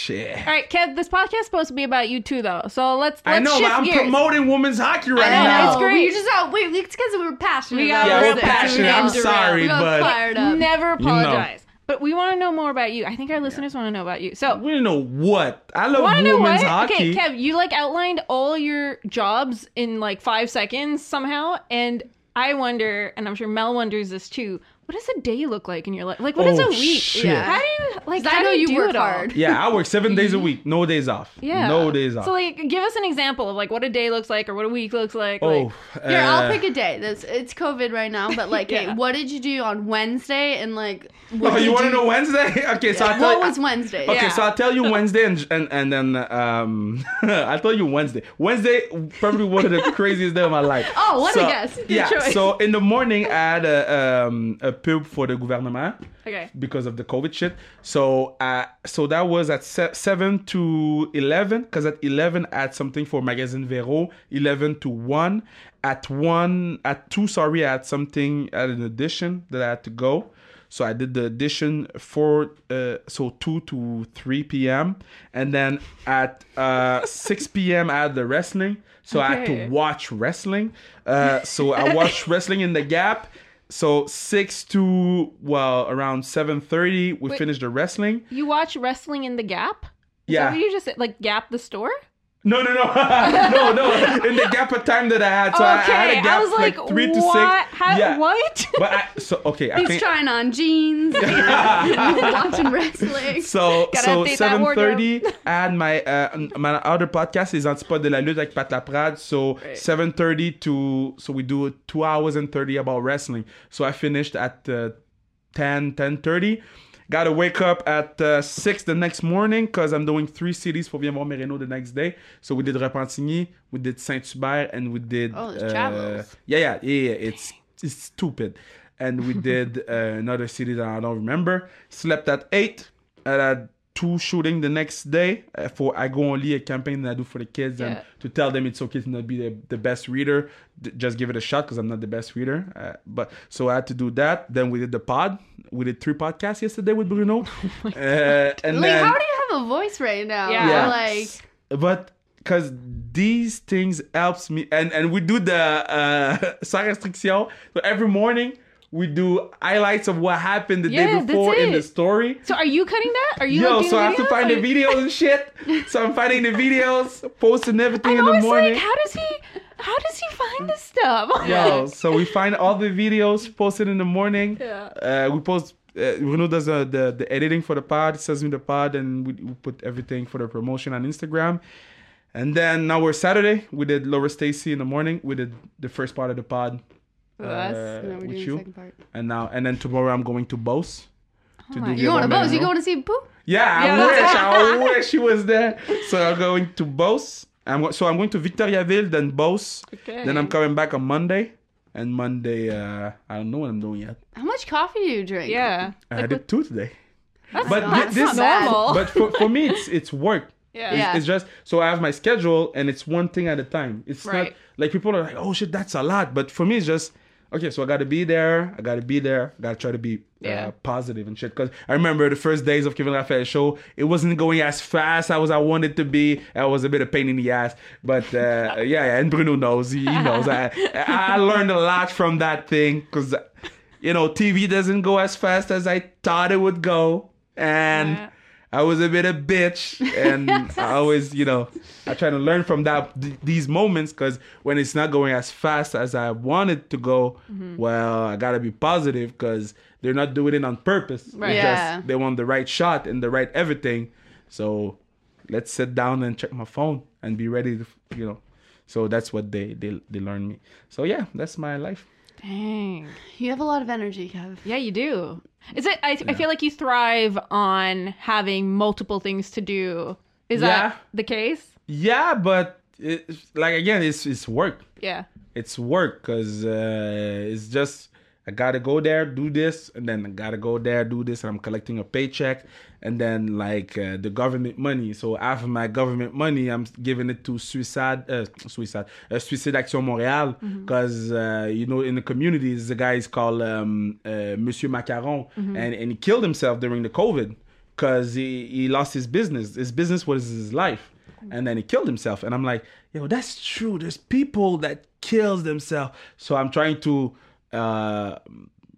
Speaker 1: Shit.
Speaker 2: All right, Kev. This podcast is supposed to be about you too, though. So let's. let's
Speaker 1: I know,
Speaker 2: shift
Speaker 1: but I'm
Speaker 2: gears.
Speaker 1: promoting women's hockey right
Speaker 2: know,
Speaker 1: now.
Speaker 2: Uh, it's great.
Speaker 3: You just out. Wait, it's because we were passionate.
Speaker 2: We got
Speaker 3: about
Speaker 1: Yeah, we're passionate.
Speaker 3: We
Speaker 1: I'm sorry,
Speaker 3: we got
Speaker 1: but-
Speaker 3: fired up.
Speaker 2: Never
Speaker 1: You know.
Speaker 2: apologize. But we want to know more about you. I think our listeners want to know about you. So
Speaker 1: We don't know what. I love
Speaker 2: want to know
Speaker 1: women's
Speaker 2: what?
Speaker 1: hockey.
Speaker 2: Okay, Kev, you like outlined all your jobs in like five seconds somehow, and I wonder, and I'm sure Mel wonders this too. What does a day look like in your life? Like, what is
Speaker 1: Oh,
Speaker 2: a week?
Speaker 1: shit.
Speaker 3: Yeah.
Speaker 2: How do you like?
Speaker 3: 'Cause
Speaker 2: How
Speaker 3: I know
Speaker 2: do you,
Speaker 3: you
Speaker 2: do
Speaker 3: work hard.
Speaker 1: yeah, I work seven days a week, no days off.
Speaker 2: Yeah,
Speaker 1: no days off.
Speaker 2: So like, give us an example of like what a day looks like, or what a week looks like.
Speaker 1: oh,
Speaker 2: like,
Speaker 3: Here, I'll
Speaker 1: uh,
Speaker 3: pick a day. This it's COVID right now, but like, [LAUGHS]
Speaker 2: Yeah.
Speaker 3: hey, what did you do on Wednesday? And like, what
Speaker 1: Oh,
Speaker 3: did
Speaker 1: you want to know Wednesday? [LAUGHS] Okay, so I'll tell
Speaker 3: What
Speaker 1: you.
Speaker 3: was Wednesday?
Speaker 1: Okay,
Speaker 2: Yeah.
Speaker 1: so I'll tell you Wednesday and and, and then um [LAUGHS] I'll tell you Wednesday. Wednesday probably one of the craziest day of my life.
Speaker 3: Oh, what a
Speaker 1: So-
Speaker 3: guess. Good
Speaker 1: yeah.
Speaker 2: choice.
Speaker 1: So in the morning I had a um a pub for the gouvernement
Speaker 2: okay.
Speaker 1: because of the COVID shit. So uh so that was at se- seven to eleven because at eleven I had something for Magazine Vero. Eleven to one. At one at two, sorry, I had something at an audition that I had to go. So I did the audition for uh, so two to three p.m. and then at uh, [LAUGHS] six p.m. I had the wrestling. So I had to watch wrestling. Uh, so I watched [LAUGHS] wrestling in the gap. So six to well around seven thirty we
Speaker 2: Wait.
Speaker 1: finished the wrestling.
Speaker 2: You watch wrestling in the Gap? Is
Speaker 1: Yeah.
Speaker 2: you just? Like Gap the store?
Speaker 1: No, no, no, [LAUGHS] no, no. In the gap of time that I had, so I, I had
Speaker 2: okay,
Speaker 1: a gap
Speaker 2: was like,
Speaker 1: three to six.
Speaker 2: How,
Speaker 1: yeah.
Speaker 2: What?
Speaker 1: But I, so okay, I
Speaker 3: He's
Speaker 1: think
Speaker 3: trying on jeans, [LAUGHS] [LAUGHS] watching wrestling.
Speaker 1: So,
Speaker 2: Gotta
Speaker 1: so seven thirty. I had my uh, my other podcast is Antipode de la lutte avec Pat Laprade. So seven thirty to so we do two hours and thirty about wrestling. So I finished at uh, 10, 10.30. Got to wake up at uh, six the next morning because I'm doing three cities for Viens voir Mereno the next day. So we did Repentigny, we did Saint Hubert, and we did.
Speaker 3: Oh,
Speaker 1: uh,
Speaker 3: travels.
Speaker 1: Yeah, yeah, yeah, yeah. It's it's stupid. And we [LAUGHS] did uh, another city that I don't remember. Slept at eight. And I had two shooting the next day uh, for I go only a campaign that I do for the kids and to tell them it's okay to not be the, the best reader. D- just give it a shot because I'm not the best reader. Uh, but so I had to do that. Then we did the pod. We did three podcasts yesterday with Bruno. [LAUGHS] Oh uh, and
Speaker 3: like,
Speaker 1: then
Speaker 3: how do you have a voice right now?
Speaker 2: Yeah.
Speaker 1: yeah.
Speaker 3: Like,
Speaker 1: but because these things helps me and and we do the uh [LAUGHS] sans restriction so every morning we do highlights of what happened the
Speaker 2: Yeah,
Speaker 1: day before in the story
Speaker 2: So are you cutting that? Are you
Speaker 1: Yo,
Speaker 2: like,
Speaker 1: so I have to find the videos and shit. [LAUGHS] So I'm finding the videos, posting everything
Speaker 2: I'm
Speaker 1: in the
Speaker 2: always
Speaker 1: morning.
Speaker 2: like, how does he? How does he find this stuff? [LAUGHS]
Speaker 1: Yo, so we find all the videos posted in the morning.
Speaker 2: Yeah.
Speaker 1: Uh, we post. Uh, Bruno does uh, the the editing for the pod, sends me the pod, and we, we put everything for the promotion on Instagram. And then now we're Saturday. We did Laura Stacey in the morning. We did the first part of the pod
Speaker 2: With us?
Speaker 1: uh,
Speaker 3: no,
Speaker 1: with you. And now and then tomorrow I'm going to Beauce. to
Speaker 2: Oh my
Speaker 1: do the
Speaker 3: You going to
Speaker 1: one
Speaker 3: Beauce? You going to see Pooh?
Speaker 1: Yeah,
Speaker 2: Yeah,
Speaker 1: I
Speaker 2: that's-
Speaker 1: wish. I [LAUGHS] wish she was there. So I'm going to Beauce. I'm so I'm going to Victoriaville, then Beauce.
Speaker 2: Okay.
Speaker 1: Then I'm coming back on Monday. And Monday, uh, I don't know what I'm doing yet.
Speaker 3: How much coffee do you drink?
Speaker 2: Yeah.
Speaker 1: I
Speaker 2: Like,
Speaker 1: did two today.
Speaker 2: that's
Speaker 1: But
Speaker 2: not, that's
Speaker 1: this-
Speaker 2: not normal.
Speaker 1: But for, for me, it's it's work.
Speaker 2: yeah.
Speaker 1: It's,
Speaker 3: Yeah.
Speaker 1: it's just so I have my schedule and it's one thing at a time. It's not like people are like, oh shit, that's a lot. But for me, it's just okay. So I got to be there. I got to be there. I got to try to be
Speaker 2: Yeah.
Speaker 1: uh, positive and shit. Because I remember the first days of Kevin Raphael show, it wasn't going as fast as I wanted to be. I was a bit of pain in the ass. But uh, yeah, [LAUGHS] yeah, and Bruno knows. He knows. I I learned a lot from that thing because you know TV doesn't go as fast as I thought it would go, and.
Speaker 2: Yeah.
Speaker 1: I was a bit of bitch, and [LAUGHS] I always, you know, I try to learn from that th- these moments because when it's not going as fast as I wanted to go,
Speaker 2: Mm-hmm.
Speaker 1: well, I gotta be positive because they're not doing it on purpose.
Speaker 2: Right.
Speaker 3: Yeah.
Speaker 1: just they want the right shot and the right everything. So let's sit down and check my phone and be ready to, you know. So that's what they they they learn me. So yeah, that's my life.
Speaker 2: Dang.
Speaker 3: You have a lot of energy, Kev.
Speaker 2: Yeah, you do. Is it? I, I feel like you thrive on having multiple things to do. Is
Speaker 1: Yeah.
Speaker 2: that the case?
Speaker 1: Yeah, but it's, like again, it's it's work.
Speaker 2: Yeah.
Speaker 1: it's work because uh, it's just I gotta go there, do this, and then I gotta go there, do this, and I'm collecting a paycheck, and then like uh, the government money. So half of my government money, I'm giving it to Suicide, uh, Suicide, uh, Suicide Action Montréal, because uh, you know in the communities, the guy is called um, uh, Monsieur Macaron, and and he killed himself during the COVID because he he lost his business. His business was his life, and then he killed himself. And I'm like, yo, that's true. There's people that kills themselves. So I'm trying to, uh,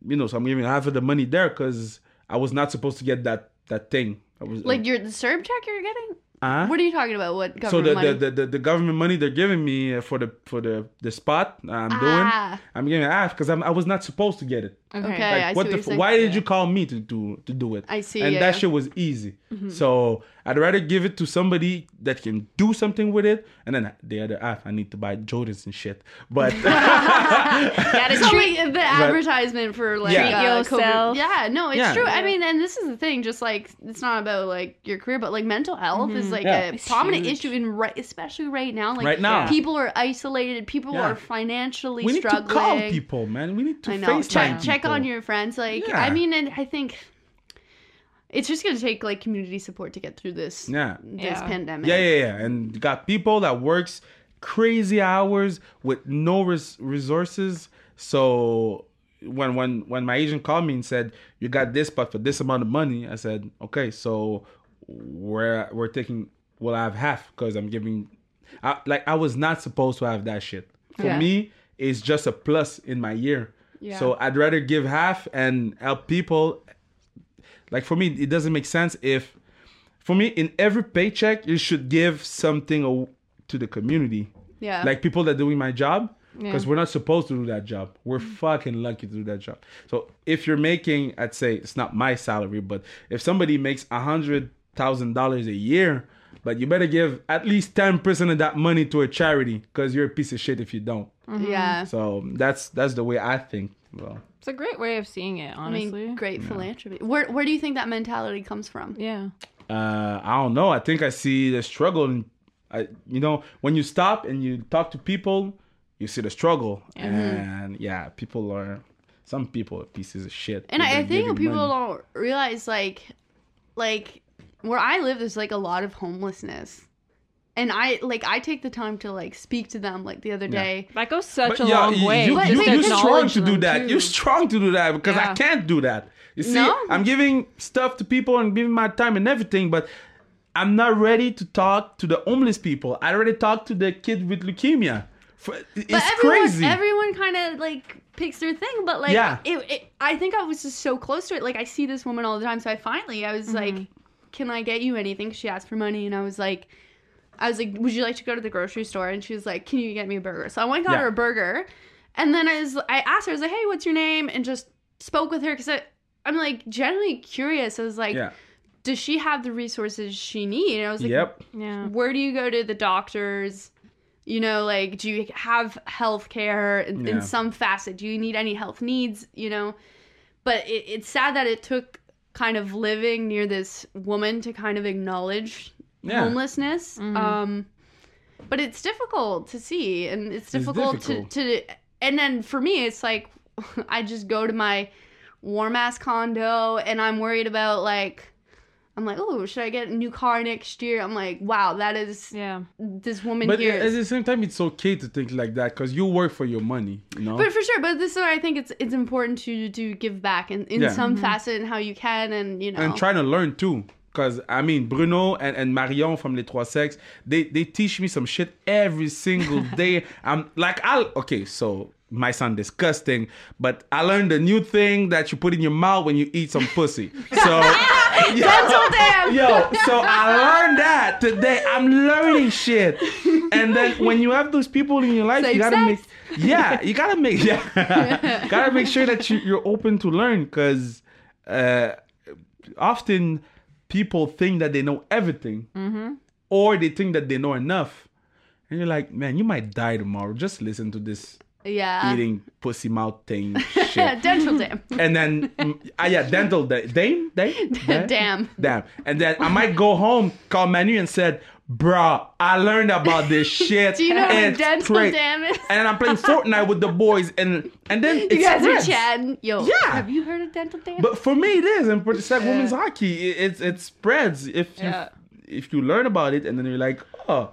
Speaker 1: you know, so I'm giving half of the money there because I was not supposed to get that that thing. I was
Speaker 3: Like your the CERB check you're getting?
Speaker 1: uh,
Speaker 3: What are you talking about? What
Speaker 1: so
Speaker 3: government
Speaker 1: the,
Speaker 3: money?
Speaker 1: the, the, the, the government money they're giving me for the for the the spot I'm doing,
Speaker 3: Ah.
Speaker 1: I'm giving half because I I was not supposed to get it.
Speaker 2: Okay.
Speaker 3: Okay.
Speaker 1: Like,
Speaker 3: I see
Speaker 1: what
Speaker 3: what
Speaker 1: the?
Speaker 3: you're
Speaker 1: F- why did you call me to do to do it?
Speaker 3: I see,
Speaker 1: And
Speaker 3: yeah,
Speaker 1: that
Speaker 3: yeah.
Speaker 1: shit was easy. So I'd rather give it to somebody that can do something with it, and then the other half I need to buy Jordans and shit. But [LAUGHS]
Speaker 2: Gotta
Speaker 3: So
Speaker 2: treat
Speaker 3: the advertisement for like
Speaker 1: Yeah.
Speaker 3: uh,
Speaker 2: yourself.
Speaker 3: Yeah, no, it's
Speaker 1: Yeah.
Speaker 3: true. I mean, and this is the thing. Just like it's not about like your career, but like mental health is like
Speaker 1: Yeah.
Speaker 3: a
Speaker 2: It's
Speaker 3: prominent
Speaker 2: huge.
Speaker 3: issue in right, especially right now. Like
Speaker 1: Right now.
Speaker 3: people are isolated. People
Speaker 1: Yeah.
Speaker 3: are financially
Speaker 1: we need
Speaker 3: struggling.
Speaker 1: to call people, man. We need to
Speaker 3: I know.
Speaker 1: FaceTime
Speaker 3: Check
Speaker 1: people.
Speaker 3: Check on your friends. Like
Speaker 1: Yeah.
Speaker 3: I mean, and I think it's just gonna take like community support to get through this
Speaker 1: Yeah.
Speaker 3: this
Speaker 2: Yeah.
Speaker 3: pandemic.
Speaker 1: Yeah, yeah, yeah. And got people that works crazy hours with no res- resources. So when when when my agent called me and said you got this but for this amount of money, I said okay. So we're we're taking well I have half because I'm giving. I, like I was not supposed to have that shit. For
Speaker 3: Yeah.
Speaker 1: me, it's just a plus in my year.
Speaker 3: Yeah.
Speaker 1: So I'd rather give half and help people. Like for me, it doesn't make sense if for me in every paycheck you should give something to the community
Speaker 3: Yeah.
Speaker 1: like people that doing my job because
Speaker 2: Yeah.
Speaker 1: we're not supposed to do that job we're mm. fucking lucky to do that job so if you're making i'd say it's not my salary but if somebody makes a hundred thousand dollars a year but you better give at least 10% of that money to a charity because you're a piece of shit if you don't mm-hmm.
Speaker 3: yeah.
Speaker 1: so um, that's that's the way i think well
Speaker 2: It's a great way of seeing it,
Speaker 3: I
Speaker 2: honestly.
Speaker 3: mean, great philanthropy. Where where do you think that mentality comes from?
Speaker 2: Yeah.
Speaker 1: uh, I don't know. I think I see the struggle, and I, you know, when you stop and you talk to people, you see the struggle, mm-hmm. and yeah, people are some people are pieces of shit.
Speaker 3: And I, I think people
Speaker 1: money.
Speaker 3: don't realize like like where I live there's like a lot of homelessness. And I like I take the time to like speak to them like the other
Speaker 1: Yeah.
Speaker 3: day.
Speaker 2: That goes such
Speaker 1: But
Speaker 2: a
Speaker 1: yeah,
Speaker 2: long
Speaker 1: you-
Speaker 2: way.
Speaker 1: You,
Speaker 3: But
Speaker 1: you,
Speaker 3: they
Speaker 1: you're strong
Speaker 2: acknowledge
Speaker 1: to do
Speaker 2: them,
Speaker 1: that.
Speaker 2: too.
Speaker 1: You're strong to do that because I can't do that. You see,
Speaker 3: No?
Speaker 1: I'm giving stuff to people and giving my time and everything, but I'm not ready to talk to the homeless people. I already talked to the kid with leukemia. For- It's
Speaker 3: But everyone
Speaker 1: crazy.
Speaker 3: everyone kind of like picks their thing, but like
Speaker 1: Yeah.
Speaker 3: it, it I think I was just so close to it. Like I see this woman all the time, so I finally I was
Speaker 1: Mm-hmm.
Speaker 3: like, "Can I get you anything?" She asked for money, and I was like. I was like, "Would you like to go to the grocery store?" And she was like, "Can you get me a burger?" So I went and got
Speaker 1: Yeah.
Speaker 3: her a burger, and then I was, I asked her, I was like, "Hey, what's your name?" And just spoke with her because I'm like generally curious. I was like,
Speaker 1: yeah.
Speaker 3: "Does she have the resources she need?" And I was like,
Speaker 1: Yep.
Speaker 2: yeah.
Speaker 3: where do you go to the doctors? You know, like, do you have health care in,
Speaker 1: Yeah.
Speaker 3: in some facet? Do you need any health needs? You know, but it, it's sad that it took kind of living near this woman to kind of acknowledge
Speaker 1: Yeah.
Speaker 3: homelessness. Um, but it's difficult to see, and it's difficult,
Speaker 1: difficult.
Speaker 3: To, to. And then for me, it's like [LAUGHS] I just go to my warm ass condo, and I'm worried about like. I'm like, oh, should I get a new car next year? I'm like, wow, that is
Speaker 2: Yeah.
Speaker 3: this woman
Speaker 1: But
Speaker 3: here.
Speaker 1: at the same time, it's okay to think like that because you work for your money, you know.
Speaker 3: but for sure, but this is where I think it's it's important to to give back in, in
Speaker 1: Yeah.
Speaker 3: some mm-hmm. facet and how you can, and you know,
Speaker 1: and trying to learn too. Because I mean, Bruno and, and Marion from Les Trois Sexes, they they teach me some shit every single [LAUGHS] day. I'm like, I'll okay, so might sound disgusting, but I learned a new thing that you put in your mouth when you eat some pussy. So. [LAUGHS] [LAUGHS]
Speaker 3: Dental dam!
Speaker 1: Yo, so I learned that today. I'm learning shit. And then when you have those people in your life,
Speaker 3: Safe
Speaker 1: you gotta
Speaker 3: sex.
Speaker 1: make yeah, you gotta make yeah, [LAUGHS] gotta make sure that you, you're open to learn because uh, often people think that they know everything, or they think that they know enough, and you're like, man, you might die tomorrow. Just listen to this
Speaker 3: Yeah.
Speaker 1: eating pussy mouth thing [LAUGHS] shit.
Speaker 3: Dental dam.
Speaker 1: and then ah yeah, dental da- dame dame
Speaker 3: Damn.
Speaker 1: damn. And then I might go home, call Manu and said, "Bruh, I learned about this [LAUGHS] shit.
Speaker 3: Do you know what dental
Speaker 1: great."
Speaker 3: dam is?
Speaker 1: And I'm playing Fortnite with the boys, and and then
Speaker 3: You guys are chatting. Yo,
Speaker 1: Yeah.
Speaker 3: have you heard of dental dam?
Speaker 1: But for me, it is, and it's like women's hockey. It, it it spreads if you
Speaker 2: Yeah.
Speaker 1: if you learn about it, and then you're like, oh,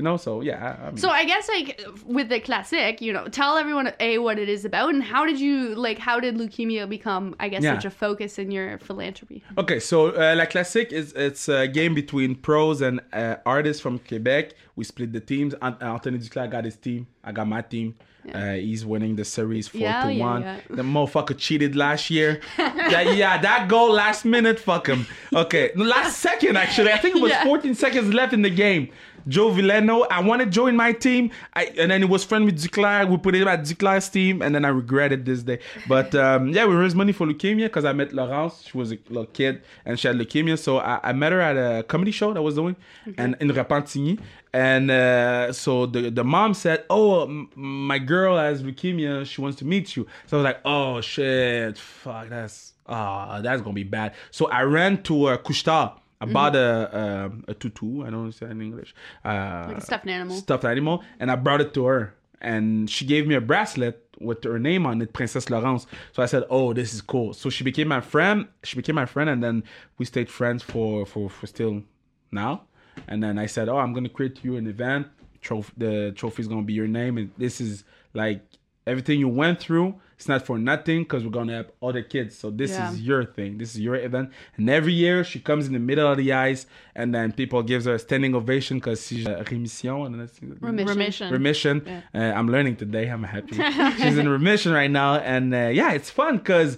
Speaker 1: you know. So yeah, I, mean,
Speaker 3: So I guess like with the classic, you know, tell everyone a what it is about and how did you like how did leukemia become I guess
Speaker 1: Yeah.
Speaker 3: such a focus in your philanthropy?
Speaker 1: Okay, so uh, La Classique is it's a game between pros and uh, artists from Quebec. We split the teams. Ant- Anthony Duclair got his team. I got my team. Uh, he's winning the series four
Speaker 3: Yeah,
Speaker 1: to
Speaker 3: yeah,
Speaker 1: one.
Speaker 3: yeah.
Speaker 1: The motherfucker cheated last year. [LAUGHS] that, yeah, that goal last minute. Fuck him. Okay, last second actually. I think it was [LAUGHS]
Speaker 3: Yeah.
Speaker 1: 14 seconds left in the game. Joe Veleno. I wanted Joe in my team, I, and then he was friend with Duclair. We put him at Duclair's team, and then I regretted this day. But um, yeah, we raised money for leukemia because I met Laurence. She was a little kid, and she had leukemia. So I, I met her at a comedy show that I was doing, and in Repentigny. And uh, so the the mom said, "Oh, m- my girl has leukemia. She wants to meet you." So I was like, "Oh shit, fuck, that's ah, that's gonna be bad." So I ran to uh, Couche-Tard. I bought a, um a tutu. I don't say in English. Uh,
Speaker 3: Like a stuffed animal.
Speaker 1: stuffed animal, and I brought it to her, and she gave me a bracelet with her name on it, Princess Laurence. So I said, "Oh, this is cool." So she became my friend. She became my friend, and then we stayed friends for for for still now. And then I said, "Oh, I'm gonna create you an event. Trophy. The trophy is gonna be your name, and this is like everything you went through. It's not for nothing because we're gonna have other kids. So this
Speaker 3: Yeah.
Speaker 1: is your thing. This is your event. And every year she comes in the middle of the ice, and then people gives her a standing ovation because she's a remission. And that's,
Speaker 3: Remission.
Speaker 2: Remission.
Speaker 1: remission. Uh, I'm learning today. I'm happy. [LAUGHS] She's in remission right now, and uh, yeah, it's fun because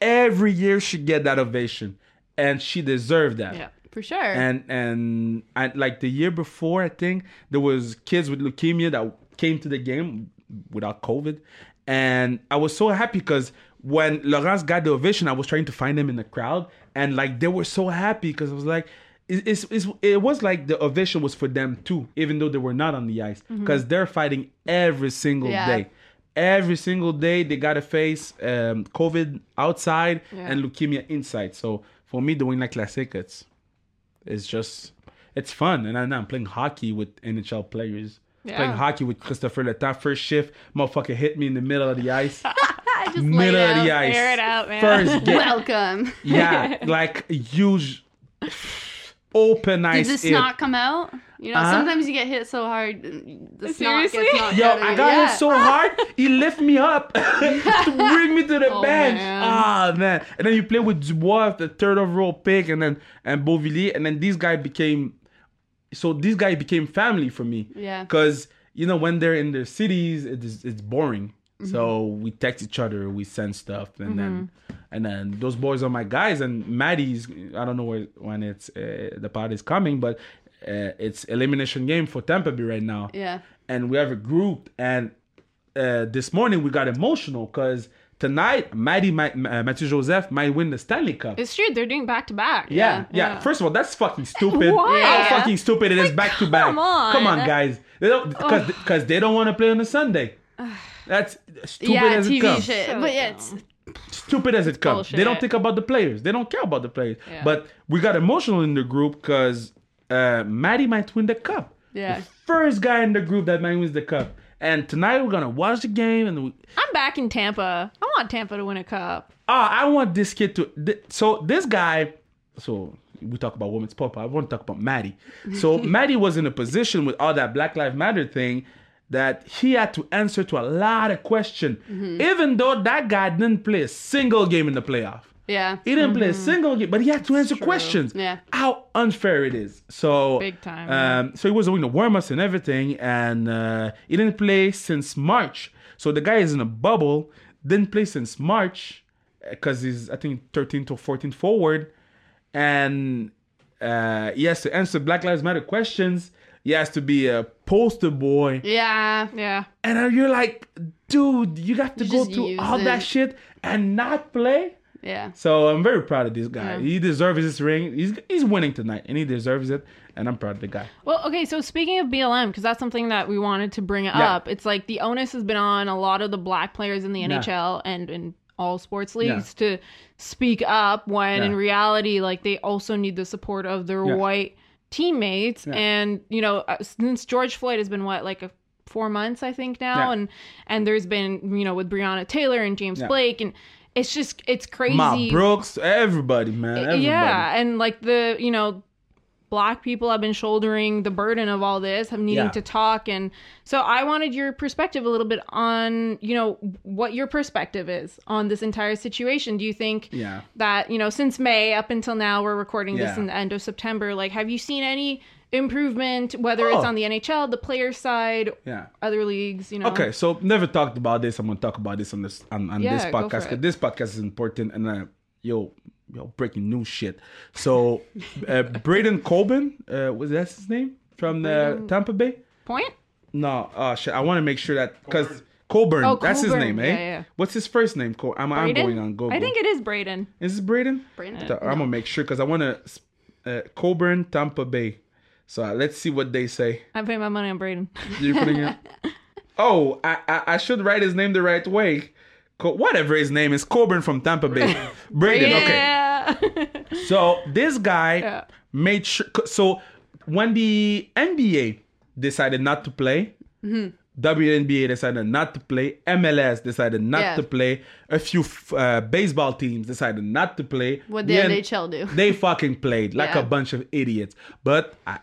Speaker 1: every year she get that ovation, and she deserved that.
Speaker 2: Yeah.
Speaker 3: For sure.
Speaker 1: And and I, like the year before, I think there was kids with leukemia that came to the game without COVID, and I was so happy because when Laurence got the ovation, I was trying to find them in the crowd, and like they were so happy because I was like. it- It's, it's, it was like the ovation was for them too, even though they were not on the ice, because they're fighting every single
Speaker 3: Yeah.
Speaker 1: day. Every single day, they got to face um, COVID outside
Speaker 2: Yeah.
Speaker 1: and leukemia inside. So for me, doing like classic, it's it's just it's fun and I I'm playing hockey with NHL players.
Speaker 2: Yeah.
Speaker 1: Playing hockey with Christopher Letang. First shift, motherfucker hit me in the middle of the ice. [LAUGHS]
Speaker 3: I just lay
Speaker 1: middle of
Speaker 3: out.
Speaker 1: the ice.
Speaker 2: Air it out, man.
Speaker 1: First [LAUGHS] game.
Speaker 3: Welcome.
Speaker 1: yeah, [LAUGHS] like a huge open ice.
Speaker 3: Did
Speaker 1: ice.
Speaker 3: the
Speaker 1: hit.
Speaker 3: snot come out? You know,
Speaker 1: Uh-huh.
Speaker 3: sometimes you get hit so hard, the snot
Speaker 2: Seriously?
Speaker 3: gets
Speaker 1: Yo,
Speaker 3: out of
Speaker 1: I got
Speaker 3: yeah.
Speaker 1: hit so hard, he lift me up to bring me to the
Speaker 2: Oh,
Speaker 1: bench.
Speaker 2: man.
Speaker 1: Ah man! And then you play with Dubois, the third overall pick, and then and Beauvillier, and then these guy became. So these guys became family for me.
Speaker 3: Yeah.
Speaker 1: Because you know when they're in their cities, it's it's boring.
Speaker 3: Mm-hmm.
Speaker 1: So we text each other, we send stuff, and then and then those boys are my guys. And Maddie's I don't know where when it's uh, the part is coming, but uh, it's elimination game for Tampa Bay right now
Speaker 3: Yeah.
Speaker 1: and we have a group and uh, this morning we got emotional because tonight Maddie might, uh, Mathieu Joseph might win the Stanley Cup.
Speaker 2: It's true. They're doing back to back.
Speaker 1: yeah, yeah, First of all, that's fucking stupid. [LAUGHS]
Speaker 2: Why?
Speaker 1: How fucking stupid it is back to back.
Speaker 2: come on.
Speaker 1: Come on, guys. They don't because because they don't want to play on a Sunday. [SIGHS] That's stupid
Speaker 3: yeah,
Speaker 1: as it
Speaker 3: TV
Speaker 1: comes.
Speaker 3: shit.
Speaker 2: So
Speaker 3: but yeah, it's,
Speaker 1: Stupid as it comes. They don't think about the players. They don't care about the players.
Speaker 2: Yeah.
Speaker 1: But we got emotional in the group because uh, Maddie might win the cup.
Speaker 3: Yeah.
Speaker 1: The first guy in the group that might win the cup. And tonight we're gonna watch the game and we,
Speaker 2: I'm back in Tampa. I want Tampa to win a cup.
Speaker 1: Oh, I want this kid to. Th- so this guy, so we talk about women's pop. I want to talk about Maddie. So [LAUGHS] Maddie was in a position with all that Black Lives Matter thing that he had to answer to a lot of questions, mm-hmm. even though that guy didn't play a single game in the playoff.
Speaker 3: Yeah.
Speaker 1: He didn't play a single game, but he had to answer questions.
Speaker 3: Yeah.
Speaker 1: How unfair it is. So
Speaker 2: Big time,
Speaker 1: Um, so he was doing the warm ups and everything, and uh, he didn't play since March. So the guy is in a bubble. Didn't play since March because he's I think 13 to 14 forward, and uh, he has to answer Black Lives Matter questions. He has to be a poster boy.
Speaker 3: Yeah.
Speaker 2: Yeah.
Speaker 1: And uh, you're like, dude, you got to
Speaker 3: You
Speaker 1: go through all that shit and not play?
Speaker 3: Yeah.
Speaker 1: So I'm very proud of this guy.
Speaker 2: Yeah.
Speaker 1: He deserves his ring. He's he's winning tonight, and he deserves it. And I'm proud of the guy.
Speaker 2: Well, okay, so speaking of BLM, because that's something that we wanted to bring
Speaker 1: Yeah.
Speaker 2: up, it's like the onus has been on a lot of the black players in the
Speaker 1: Yeah.
Speaker 2: NHL and in all sports leagues to speak up when in reality, like they also need the support of their white teammates. And, you know, uh, since George Floyd has been what, like a four months, I think now, and and there's been, you know, with Breonna Taylor and James. Blake and it's just it's crazy.
Speaker 1: Ma Brooks, everybody, man, everybody.
Speaker 2: Yeah, and like the you know, black people have been shouldering the burden of all this, have needing
Speaker 1: Yeah.
Speaker 2: to talk, and so I wanted your perspective a little bit on you know what your perspective is on this entire situation. Do you think
Speaker 1: Yeah.
Speaker 2: that you know since May up until now we're recording this in the end of September, like have you seen any improvement whether it's
Speaker 1: Oh.
Speaker 2: on the NHL, the player side,
Speaker 1: Yeah.
Speaker 2: other leagues? You know,
Speaker 1: Okay, so never talked about this. I'm gonna talk about this on this on, on this
Speaker 2: Yeah, go
Speaker 1: podcast because this podcast is important. And uh, yo, yo, breaking news shit. So, uh, Braden Colbin, uh, was that his name from the
Speaker 2: Braden-
Speaker 1: Tampa Bay?
Speaker 2: point.
Speaker 1: No, uh, shit. I want to make sure that because Colburn,
Speaker 2: Oh,
Speaker 1: that's his name, eh?
Speaker 2: yeah, yeah.
Speaker 1: What's his first name? Col- I'm, I'm going on Google.
Speaker 2: I think it is Braden.
Speaker 1: is this Braden?
Speaker 3: Brandon.
Speaker 1: So I'm gonna make sure because I want to uh, Colburn, Tampa Bay. So uh, let's see what they say.
Speaker 2: I'm putting my money on Braden.
Speaker 1: You're putting it? [LAUGHS] Oh, I, I I should write his name the right way. Co- whatever his name is, Coburn from Tampa Bay. Braden. Okay.
Speaker 2: Yeah. [LAUGHS]
Speaker 1: So this guy
Speaker 2: Yeah.
Speaker 1: made sure. So when the NBA decided not to play,
Speaker 2: Mm-hmm.
Speaker 1: WNBA decided not to play, MLS decided not
Speaker 3: Yeah.
Speaker 1: to play, a few uh, baseball teams decided not to play.
Speaker 3: What the
Speaker 1: Yeah,
Speaker 3: NHL do.
Speaker 1: They fucking played like
Speaker 3: Yeah.
Speaker 1: a bunch of idiots. But I,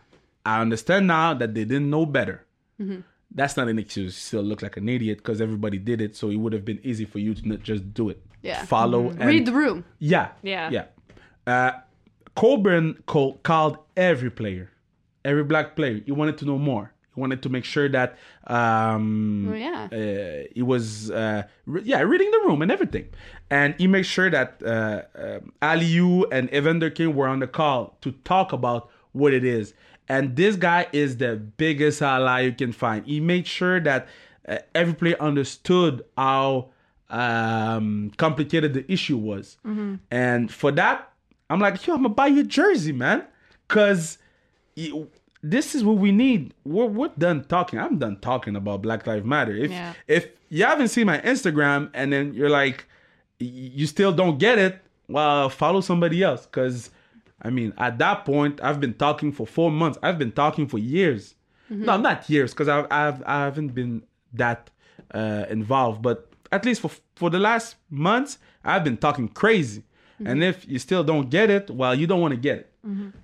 Speaker 1: I understand now that they didn't know better.
Speaker 3: Mm-hmm.
Speaker 1: That's not an excuse. You still look like an idiot because everybody did it. So it would have been easy for you to not just do it.
Speaker 3: Yeah.
Speaker 1: Follow and
Speaker 3: Read the room.
Speaker 1: yeah.
Speaker 2: Yeah.
Speaker 1: Yeah. Uh, Colburn call, called every player, every black player. He wanted to know more. He wanted to make sure that um,
Speaker 3: Oh, yeah.
Speaker 1: uh, he was uh, re- yeah reading the room and everything, and he made sure that uh, um Aliu and Evander Kane were on the call to talk about what it is. And this guy is the biggest ally you can find. He made sure that uh, every player understood how um, complicated the issue was, and for that, I'm like, yo, I'm gonna buy you a jersey, man, because this is what we need. We're, we're done talking. I'm done talking about Black Lives Matter. If
Speaker 2: Yeah.
Speaker 1: if you haven't seen my Instagram and then you're like, you still don't get it, well, follow somebody else. Because, I mean, at that point, I've been talking for four months. I've been talking for years. No, not years, because I've, I've I haven't been that uh, involved. But at least for for the last months, I've been talking crazy. And if you still don't get it, well, you don't want to get it.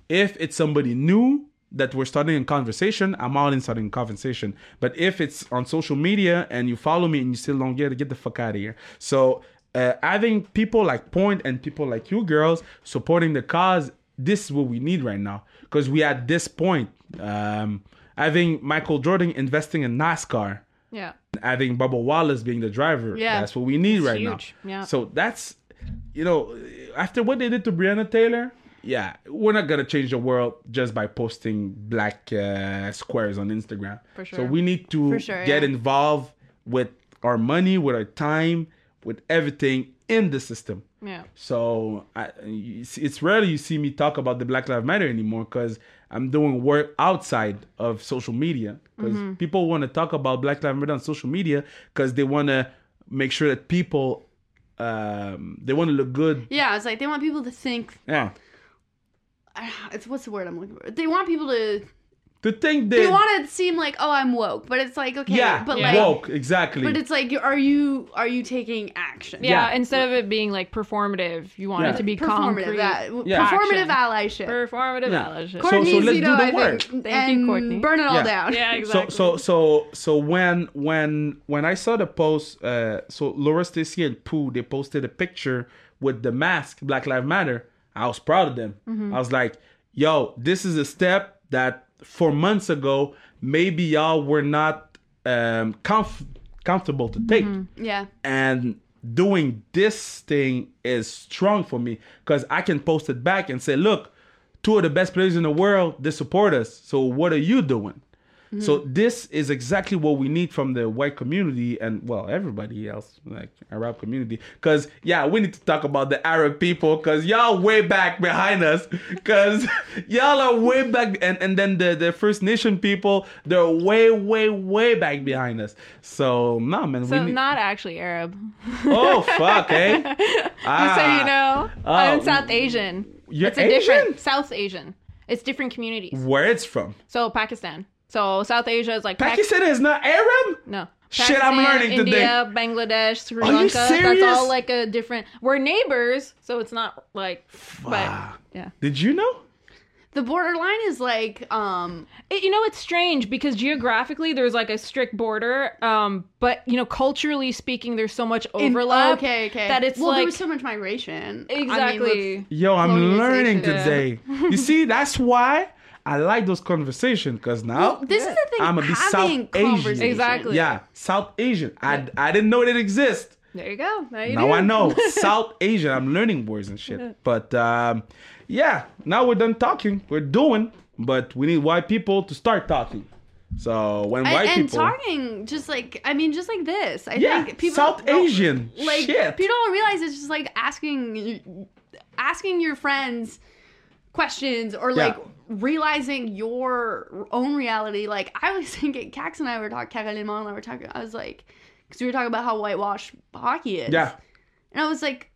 Speaker 1: If it's somebody new that we're starting a conversation, I'm all in starting a conversation. But if it's on social media and you follow me and you still don't get it, get the fuck out of here. So uh, having people like Point and people like you girls supporting the cause, this is what we need right now. Because we at this point, um, having Michael Jordan investing in NASCAR,
Speaker 2: Yeah.
Speaker 1: having Bubba Wallace being the driver.
Speaker 3: Yeah.
Speaker 1: That's what we need
Speaker 2: It's
Speaker 1: right
Speaker 2: huge.
Speaker 1: now.
Speaker 2: Yeah.
Speaker 1: So that's, you know, after what they did to Breonna Taylor, yeah, we're not gonna change the world just by posting black uh, squares on Instagram.
Speaker 2: For sure.
Speaker 1: So we need to
Speaker 3: sure,
Speaker 1: get
Speaker 3: yeah.
Speaker 1: involved with our money, with our time, with everything in the system.
Speaker 2: Yeah.
Speaker 1: So I, it's rarely you see me talk about the Black Lives Matter anymore because I'm doing work outside of social media. Because
Speaker 2: Mm-hmm.
Speaker 1: people want to talk about Black Lives Matter on social media because they want to make sure that people um, they want to look good.
Speaker 3: Yeah, it's like they want people to think.
Speaker 1: Yeah,
Speaker 3: It's what's the word I'm looking for? They want people to.
Speaker 1: To think that
Speaker 3: They want it to seem like, oh, I'm woke, but it's like, okay,
Speaker 1: yeah,
Speaker 3: but
Speaker 2: Yeah.
Speaker 3: like,
Speaker 1: woke exactly.
Speaker 3: but it's like, are you are you taking action?
Speaker 2: Yeah,
Speaker 1: Yeah.
Speaker 2: instead of it being like performative, you want
Speaker 1: Yeah.
Speaker 2: it to be
Speaker 3: performative,
Speaker 2: concrete.
Speaker 3: that,
Speaker 1: Yeah.
Speaker 3: performative
Speaker 2: Action.
Speaker 3: allyship.
Speaker 2: Performative
Speaker 1: Yeah.
Speaker 2: allyship.
Speaker 1: So-
Speaker 3: Courtney's,
Speaker 1: let's
Speaker 3: you
Speaker 1: do
Speaker 3: know,
Speaker 1: the
Speaker 3: I
Speaker 1: work.
Speaker 3: think,
Speaker 2: Thank you,
Speaker 3: and
Speaker 2: Courtney.
Speaker 3: Burn it all
Speaker 1: Yeah.
Speaker 3: down.
Speaker 2: yeah,
Speaker 1: so
Speaker 2: exactly.
Speaker 1: so so so when when when I saw the post, uh, so Laura Stacey and Pooh they posted a picture with the mask Black Lives Matter. I was proud of them.
Speaker 2: Mm-hmm.
Speaker 1: I was like, yo, this is a step that four months ago maybe y'all were not um, comf- comfortable to take
Speaker 2: Mm-hmm.
Speaker 3: Yeah.
Speaker 1: and doing this thing is strong for me because I can post it back and say, look, two of the best players in the world, they support us. So what are you doing? So this is exactly what we need from the white community and well everybody else like Arab community. Cause yeah, we need to talk about the Arab people because y'all way back behind us. Cause [LAUGHS] y'all are way back and and then the the First Nation people they're way way way back behind us. So nah man,
Speaker 2: So
Speaker 1: need.
Speaker 2: not actually Arab.
Speaker 1: oh fuck, eh? [LAUGHS]
Speaker 2: Just so you know, I'm
Speaker 1: Oh.
Speaker 2: South Asian.
Speaker 1: You're
Speaker 2: it's a different South Asian. It's different communities.
Speaker 1: Where it's from?
Speaker 2: So Pakistan. So South Asia is like Pak-
Speaker 1: Pakistan is not Arab.
Speaker 2: no.
Speaker 1: Shit, I'm
Speaker 2: Pakistan,
Speaker 1: learning today.
Speaker 2: India, Bangladesh, Sri
Speaker 1: Are you
Speaker 2: Lanka. That's all like a different. We're neighbors, so it's not like. But yeah,
Speaker 1: Did you know?
Speaker 3: The borderline is like um
Speaker 2: It- you know it's strange because geographically there's like a strict border, um, but you know culturally speaking there's so much
Speaker 3: in-
Speaker 2: overlap.
Speaker 3: okay, okay.
Speaker 2: That it's
Speaker 3: well, there
Speaker 2: like
Speaker 3: was so much migration. I mean,
Speaker 2: exactly.
Speaker 1: Yo, I'm learning
Speaker 3: Colonization.
Speaker 1: today. you [LAUGHS] see, that's why I like those conversations because now
Speaker 3: Well, this is the thing.
Speaker 1: I'm gonna be South Asian.
Speaker 2: Exactly.
Speaker 1: Yeah, South Asian. I, I didn't know it exists.
Speaker 2: there you go. Now, you
Speaker 1: Now. I know [LAUGHS] South Asian. I'm learning words and shit. [LAUGHS] But um, yeah, now we're done talking. We're doing, but we need white people to start talking. So when
Speaker 3: And,
Speaker 1: white
Speaker 3: and
Speaker 1: people,
Speaker 3: talking just like I mean just like this. I
Speaker 1: yeah,
Speaker 3: think people
Speaker 1: South Asian,
Speaker 3: like
Speaker 1: shit.
Speaker 3: people don't realize it's just like asking asking your friends questions or like
Speaker 1: Yeah.
Speaker 3: Realizing your own reality like i was thinking cax and i were talking caroline and Mom and i were talking i was like because we were talking about how whitewash hockey is.
Speaker 1: Yeah,
Speaker 3: and i was like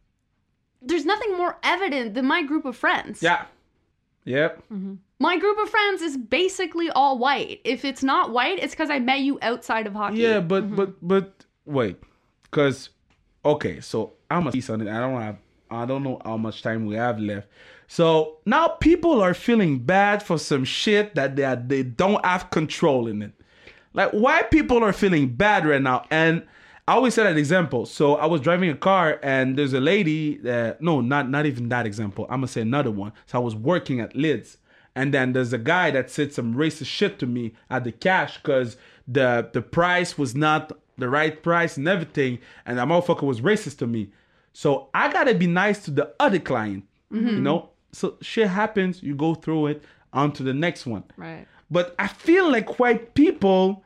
Speaker 3: there's nothing more evident than my group of friends.
Speaker 1: Yeah, yep. Mm-hmm.
Speaker 3: my group of friends is basically all white. If it's not white it's because i met you outside of hockey.
Speaker 1: Yeah, but mm-hmm. but but wait, because okay, so I'm gonna see something. I don't have. I don't know how much time we have left. So now people are feeling bad for some shit that they are, they don't have control in it. Like why people are feeling bad right now, and I always say an example. So I was driving a car, and there's a lady. That, no, not not even that example. I'm gonna say another one. So I was working at Lids, and then there's a guy that said some racist shit to me at the cash because the the price was not the right price and everything, and that motherfucker was racist to me. So I gotta be nice to the other client, you mm-hmm. know. So shit happens, you go through it, on to the next one.
Speaker 2: Right.
Speaker 1: But I feel like white people,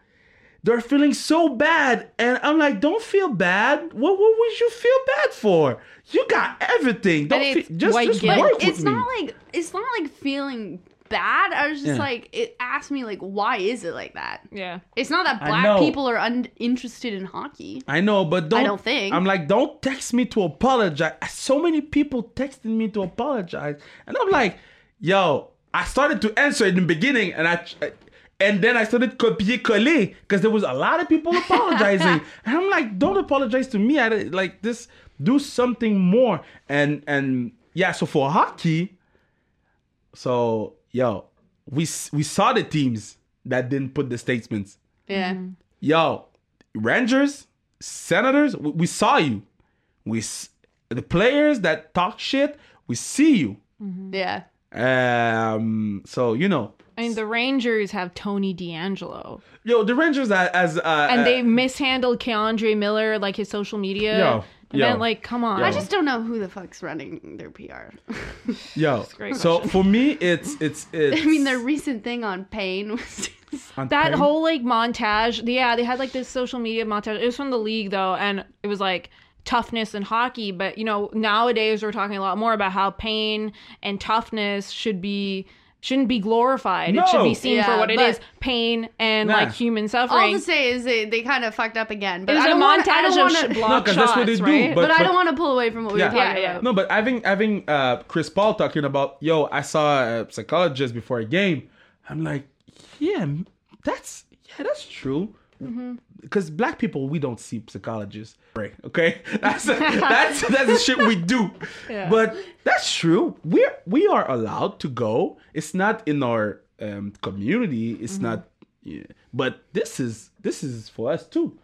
Speaker 1: they're feeling so bad, and I'm like, don't feel bad. What what would you feel bad for? You got everything. Don't feel, just just work with
Speaker 3: it's
Speaker 1: me.
Speaker 3: not like it's not like feeling bad. I was just
Speaker 1: Yeah.
Speaker 3: like it asked me like why is it like that?
Speaker 2: Yeah.
Speaker 3: It's not that
Speaker 1: I
Speaker 3: black
Speaker 1: know.
Speaker 3: people are uninterested in hockey.
Speaker 1: I know, but don't.
Speaker 3: I don't think.
Speaker 1: I'm like, don't text me to apologize. So many people texting me to apologize, and I'm like, yo, I started to answer in the beginning, and I. And then I started copier coller because there was a lot of people [LAUGHS] apologizing, and I'm like, don't apologize to me. I don't- like this. Do something more, and and yeah. So for hockey, so yo, we we saw the teams that didn't put the statements
Speaker 3: Yeah.
Speaker 1: yo, Rangers, Senators, we, we saw you. We the players that talk shit, we see you.
Speaker 3: Yeah.
Speaker 1: Um, so you know,
Speaker 2: I mean, the Rangers have Tony D'Angelo,
Speaker 1: yo, the Rangers as, as uh,
Speaker 2: and
Speaker 1: uh,
Speaker 2: they mishandled K'Andre Miller, like his social media.
Speaker 1: Yo,
Speaker 2: and
Speaker 1: yo.
Speaker 2: then, like, come on.
Speaker 1: Yo.
Speaker 3: I just don't know who the fuck's running their PR. [LAUGHS]
Speaker 1: yo. So
Speaker 2: question.
Speaker 1: for me, it's it's it's.
Speaker 3: I mean, their recent thing on pain was
Speaker 1: on
Speaker 2: that
Speaker 1: pain.
Speaker 2: whole like montage yeah they had like this social media montage it was from the league though and it was like toughness in hockey but you know nowadays we're talking a lot more about how pain and toughness should be shouldn't be glorified it should be seen for what it is pain and
Speaker 1: Nah.
Speaker 2: like human suffering.
Speaker 3: all
Speaker 2: suffering
Speaker 3: to say is they, they kind of fucked up again. But
Speaker 2: it was
Speaker 3: I
Speaker 2: a
Speaker 3: don't wanna, I
Speaker 2: montage
Speaker 3: don't
Speaker 2: of
Speaker 3: wanna,
Speaker 2: sh-
Speaker 1: No,
Speaker 2: shots
Speaker 1: that's what they do,
Speaker 2: right
Speaker 1: but-
Speaker 3: but, I don't want to pull away from what we
Speaker 1: Yeah.
Speaker 3: were talking
Speaker 2: Yeah, yeah.
Speaker 3: about.
Speaker 1: No, but having having uh Chris Paul talking about yo, I saw a psychologist before a game. I'm like, yeah, that's yeah, that's true.
Speaker 3: Mm-hmm.
Speaker 1: Because black people, we don't see psychologists. Right? Okay, [LAUGHS] that's that's that's the shit we do. [LAUGHS]
Speaker 2: Yeah.
Speaker 1: But that's true. We're we are allowed to go. It's not in our um, community. It's
Speaker 3: Mm-hmm.
Speaker 1: not. Yeah. But this is this is for us too.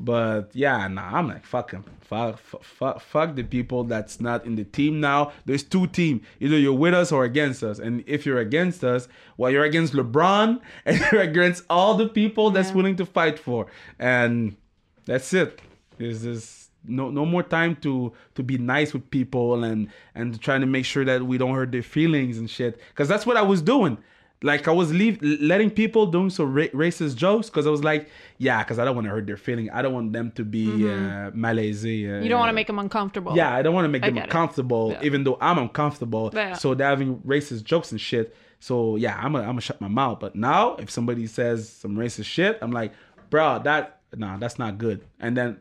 Speaker 1: But yeah, nah, I'm like fuck them. Fuck, fuck, fuck, the people that's not in the team now. There's two team. Either you're with us or against us. And if you're against us, well, you're against LeBron [LAUGHS] and you're against all the people that's
Speaker 2: Yeah.
Speaker 1: willing to fight for. And that's it. There's this no no more time to to be nice with people and and trying to make sure that we don't hurt their feelings and shit. Because that's what I was doing. Like I was leave letting people doing some ra- racist jokes because I was like, yeah, because I don't want to hurt their feeling. I don't want them to be uh, malaise. Uh,
Speaker 2: Mm-hmm. You don't want to make them uncomfortable.
Speaker 1: yeah, I don't want to make them uncomfortable,
Speaker 2: Yeah.
Speaker 1: even though I'm uncomfortable.
Speaker 2: Yeah.
Speaker 1: So they're having racist jokes and shit. So yeah, I'm gonna I'm gonna shut my mouth. But now, if somebody says some racist shit, I'm like, bro, that nah, that's not good. And then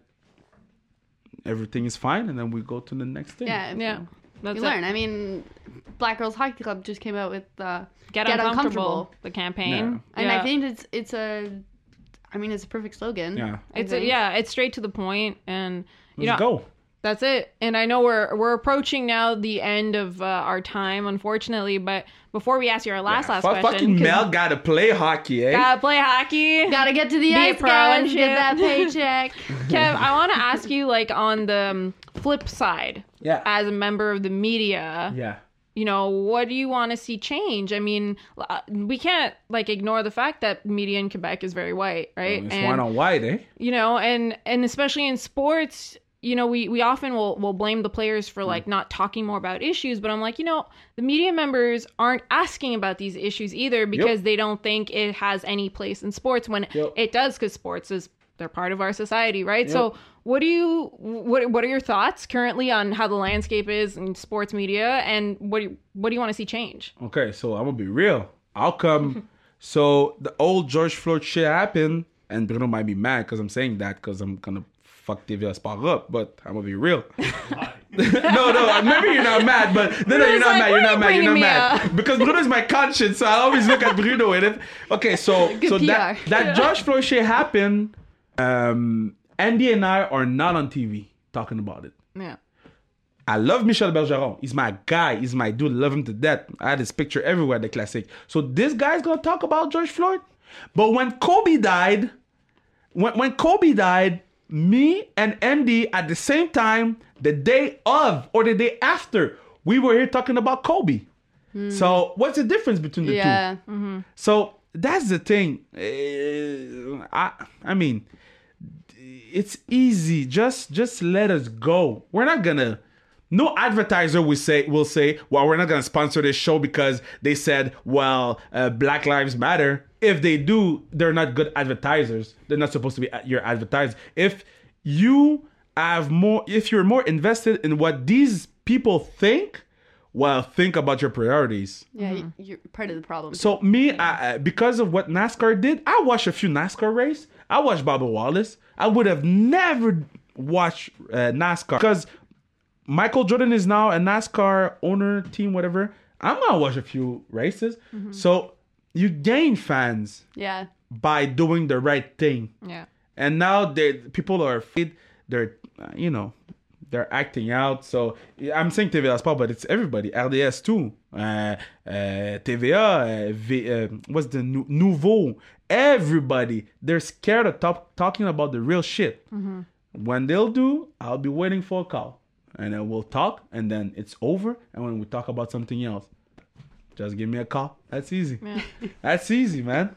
Speaker 1: everything is fine, and then we go to the next thing.
Speaker 3: Yeah.
Speaker 2: Yeah. That's
Speaker 3: You
Speaker 2: it.
Speaker 3: learn. I mean, Black Girls Hockey Club just came out with uh,
Speaker 2: Get, uncomfortable. The campaign.
Speaker 3: and
Speaker 2: Yeah.
Speaker 3: I think it's it's a, I mean, it's a perfect slogan.
Speaker 1: Yeah.
Speaker 3: I
Speaker 2: it's a, yeah, it's straight to the point, and you
Speaker 1: Let's
Speaker 2: know
Speaker 1: go.
Speaker 2: that's it. And I know we're we're approaching now the end of uh, our time, unfortunately. But before we ask you our last last
Speaker 1: Fu-
Speaker 2: question,
Speaker 1: fucking
Speaker 2: 'cause
Speaker 1: Mel gotta play hockey, eh?
Speaker 2: gotta play hockey.
Speaker 3: Gotta get to the ice, guys.
Speaker 2: and
Speaker 3: Get that paycheck. [LAUGHS]
Speaker 2: Kev, I want to ask you, like, on the um, flip side,
Speaker 1: yeah.
Speaker 2: as a member of the media,
Speaker 1: yeah.
Speaker 2: you know, what do you want to see change? I mean, uh, we can't like ignore the fact that media in Quebec is very white, right?
Speaker 1: It's
Speaker 2: And-
Speaker 1: one on white, eh?
Speaker 2: you know and and especially in sports you know we we often will will blame the players for
Speaker 1: Mm.
Speaker 2: like not talking more about issues but i'm like you know the media members aren't asking about these issues either because they don't think it has any place in sports when
Speaker 1: Yep.
Speaker 2: it does because sports is they're part of our society right so what do you what what are your thoughts currently on how the landscape is in sports media and what do you, what do you want to see change
Speaker 1: Okay, so I'm gonna be real. I'll come. [LAUGHS] so the old George Floyd shit happened, and Bruno might be mad because I'm saying that because I'm gonna fuck TVA Sport up, but I'm gonna be real. [LAUGHS] [LAUGHS] no, no, maybe you're not mad, but no, no, you're not
Speaker 2: like,
Speaker 1: mad. You're not mad. You're not mad
Speaker 2: up?"
Speaker 1: because Bruno's my conscience, so I always look at Bruno in it. Okay, so
Speaker 3: Good
Speaker 1: so that
Speaker 3: PR.
Speaker 1: that George Floyd shit happened. Um, Andy and I are not on TV talking about it.
Speaker 2: yeah
Speaker 1: I love Michel Bergeron. He's my guy. He's my dude. Love him to death. I had his picture everywhere, the classic. So this guy's gonna talk about George Floyd. But when Kobe died, when, when Kobe died, me and Andy at the same time, the day of or the day after, we were here talking about Kobe. So what's the difference between the two?
Speaker 3: Yeah.
Speaker 1: So that's the thing. Eh, I I mean, it's easy. Just just let us go. We're not gonna. No advertiser will say will say, "Well, we're not gonna sponsor this show because they said, well, uh, Black Lives Matter." If they do, they're not good advertisers. They're not supposed to be your advertisers. If you have more, if you're more invested in what these people think, well, think about your priorities.
Speaker 3: Yeah. y- You're part of the problem.
Speaker 1: So me, I, I- because of what NASCAR did, I watched a few NASCAR race. I watched Bobby Wallace. I would have never watched uh, NASCAR because Michael Jordan is now a NASCAR owner, team, whatever. I'm gonna watch a few races. So you gain fans
Speaker 3: yeah.
Speaker 1: by doing the right thing,
Speaker 2: yeah
Speaker 1: and now they people are afraid. They're uh, you know they're acting out. So I'm saying TVA Sport, but it's everybody. RDS too. Uh, uh, TVA. Uh, v, uh, what's the nou- nouveau? Everybody. They're scared of talk, talking about the real shit. When they'll do, I'll be waiting for a call, and then we'll talk, and then it's over. And when we talk about something else, just give me a call. That's easy. [LAUGHS] That's easy, man.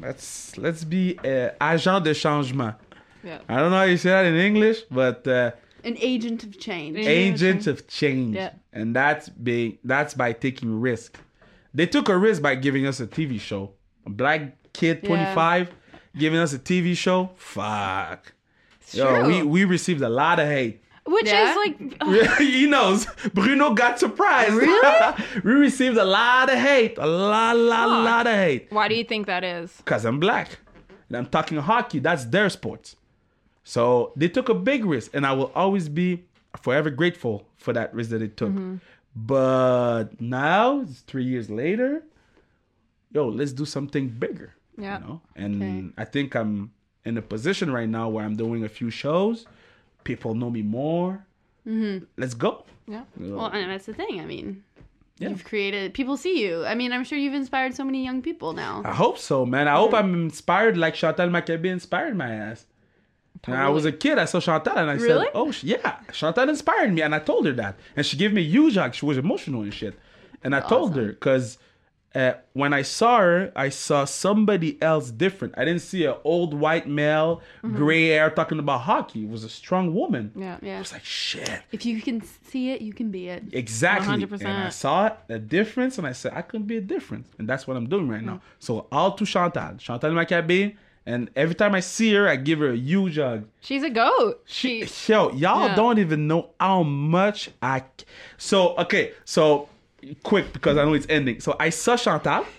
Speaker 1: Let's let's be uh, agent de changement.
Speaker 2: yeah
Speaker 1: I don't know how you say that in English, but uh,
Speaker 3: An agent of change.
Speaker 2: Agent
Speaker 1: agents of change,
Speaker 3: Yeah.
Speaker 1: and that's being that's by taking risk. They took a risk by giving us a TV show. A black kid, twenty five, giving us a TV show. Fuck. Yo,
Speaker 2: true.
Speaker 1: we we received a lot of hate.
Speaker 2: which
Speaker 3: Yeah?
Speaker 2: is like [LAUGHS]
Speaker 1: he knows. Bruno got surprised. Really? [LAUGHS] we received a lot of hate. A lot, lot,
Speaker 2: Fuck.
Speaker 1: lot of hate.
Speaker 2: why do you think that is
Speaker 1: Because I'm black. And I'm talking hockey. That's their sports. So they took a big risk. And I will always be forever grateful for that risk that they took. Mm-hmm. But now, it's three years later, yo, let's do something bigger.
Speaker 2: Yeah.
Speaker 1: You know? And
Speaker 3: Okay.
Speaker 1: I think I'm in a position right now where I'm doing a few shows. People know me more. Mm-hmm. Let's go.
Speaker 2: yeah
Speaker 3: Well, and that's the thing. I mean,
Speaker 1: Yeah.
Speaker 3: you've created. People see you. I mean, I'm sure you've inspired so many young people now.
Speaker 1: I hope so, man. I hope I'm inspired like Chantal Machabée inspired my ass. When I was a kid, I saw Chantal and I
Speaker 2: Really?
Speaker 1: said, "Oh yeah, Chantal inspired me," and I told her that, and she gave me huge hug. She was emotional and shit, and I told her because uh, when I saw her, I saw somebody else different. I didn't see an old white male, gray hair talking about hockey. It was a strong woman.
Speaker 2: Yeah.
Speaker 3: Yeah.
Speaker 1: I was like, shit.
Speaker 3: If you can see it, you can be it.
Speaker 1: Exactly.
Speaker 2: 100%.
Speaker 1: And I saw it, a difference, and I said, I can be a difference. And that's what I'm doing right now. So all to Chantal. Chantal Machabée. And every time I see her, I give her a huge hug.
Speaker 2: She's a goat.
Speaker 1: She,
Speaker 2: She,
Speaker 1: yo, y'all
Speaker 2: Yeah.
Speaker 1: don't even know how much I. So okay, so quick because I know it's ending. So I saw Chantal. [LAUGHS]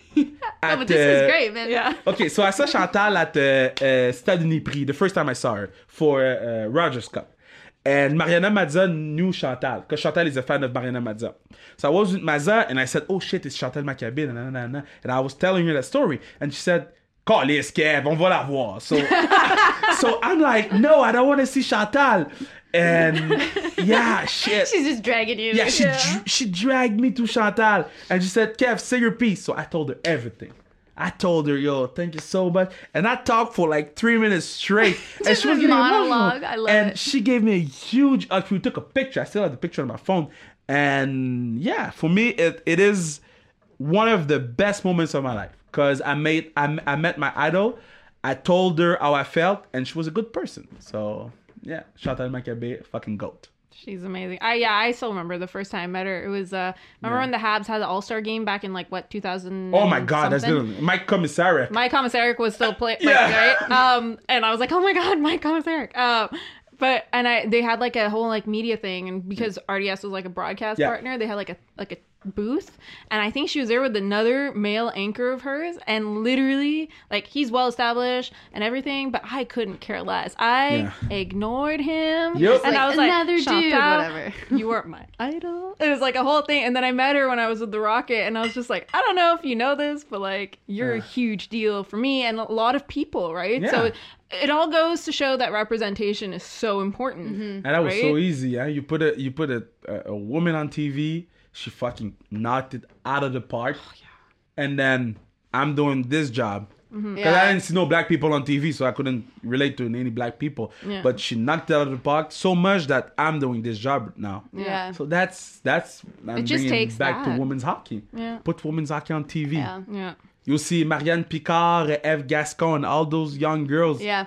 Speaker 3: Oh,
Speaker 1: at,
Speaker 3: but this is
Speaker 1: uh,
Speaker 3: great, man.
Speaker 2: yeah. [LAUGHS]
Speaker 1: Okay, so I saw Chantal at uh, uh, Stade Uniprix the first time I saw her for uh, Rogers Cup. And Mariana Mazza knew Chantal because Chantal is a fan of Mariana Mazza. So I was with Mazza and I said, Oh shit, it's Chantal na. And I was telling her that story. And she said, Calisse, Kev, on va la voir. So, [LAUGHS] so I'm like, No, I don't want to see Chantal. And yeah, [LAUGHS] shit.
Speaker 3: She's just dragging you.
Speaker 1: Yeah, she dr- she dragged me to Chantal and she said, "Kev, say your piece." So I told her everything. I told her, "Yo, thank you so much," and I talked for like three minutes straight. [LAUGHS] and she was getting
Speaker 3: monologue.
Speaker 1: emotional.
Speaker 3: I love
Speaker 1: and
Speaker 3: it.
Speaker 1: she gave me a huge. Uh, we took a picture. I still have the picture on my phone. And yeah, for me, it, it is one of the best moments of my life because I made I, I met my idol. I told her how I felt, and she was a good person. So yeah, shout Chantal Machabée, fucking goat.
Speaker 2: She's amazing. I yeah, I still remember the first time I met her. It was uh remember when the Habs had the All Star game back in like what 2000
Speaker 1: Oh my god, that's good. Mike Komisarek.
Speaker 2: Mike Komisarek was still playing,
Speaker 1: Yeah.
Speaker 2: right? [LAUGHS] Um, and I was like, oh my god, Mike Komisarek. Um, but and I they had like a whole like media thing, and because RDS was like a broadcast
Speaker 1: Yeah.
Speaker 2: partner, they had like a like a booth, and I think she was there with another male anchor of hers, and literally like he's well established and everything, but I couldn't care less. I ignored him,
Speaker 1: Yep.
Speaker 2: and I
Speaker 3: Like,
Speaker 2: was like,
Speaker 3: another dude,
Speaker 2: "Chantal,
Speaker 3: whatever." [LAUGHS]
Speaker 2: you weren't my idol. It was like a whole thing. And then I met her when I was with the Rocket, and I was just like, I don't know if you know this, but like, you're a huge deal for me and a lot of people, right?
Speaker 1: Yeah.
Speaker 2: So it, it all goes to show that representation is so important. Mm-hmm.
Speaker 1: And that was so easy, yeah. You put a you put a, a, a woman on TV, she fucking knocked it out of the park.
Speaker 2: Oh,
Speaker 1: And then I'm doing this job.
Speaker 2: Mm-hmm.
Speaker 1: Because I didn't see no black people on TV, so I couldn't relate to any black people.
Speaker 2: Yeah.
Speaker 1: But she knocked it out of the park so much that I'm doing this job now.
Speaker 3: Yeah.
Speaker 1: So that's that's I'm
Speaker 2: It just
Speaker 1: bringing
Speaker 2: takes
Speaker 1: back
Speaker 2: that.
Speaker 1: to women's hockey.
Speaker 2: Yeah.
Speaker 1: Put women's hockey on TV.
Speaker 3: Yeah.
Speaker 2: Yeah.
Speaker 1: You'll see Marianne Picard, Eve Gascon, all those young girls.
Speaker 3: Yeah.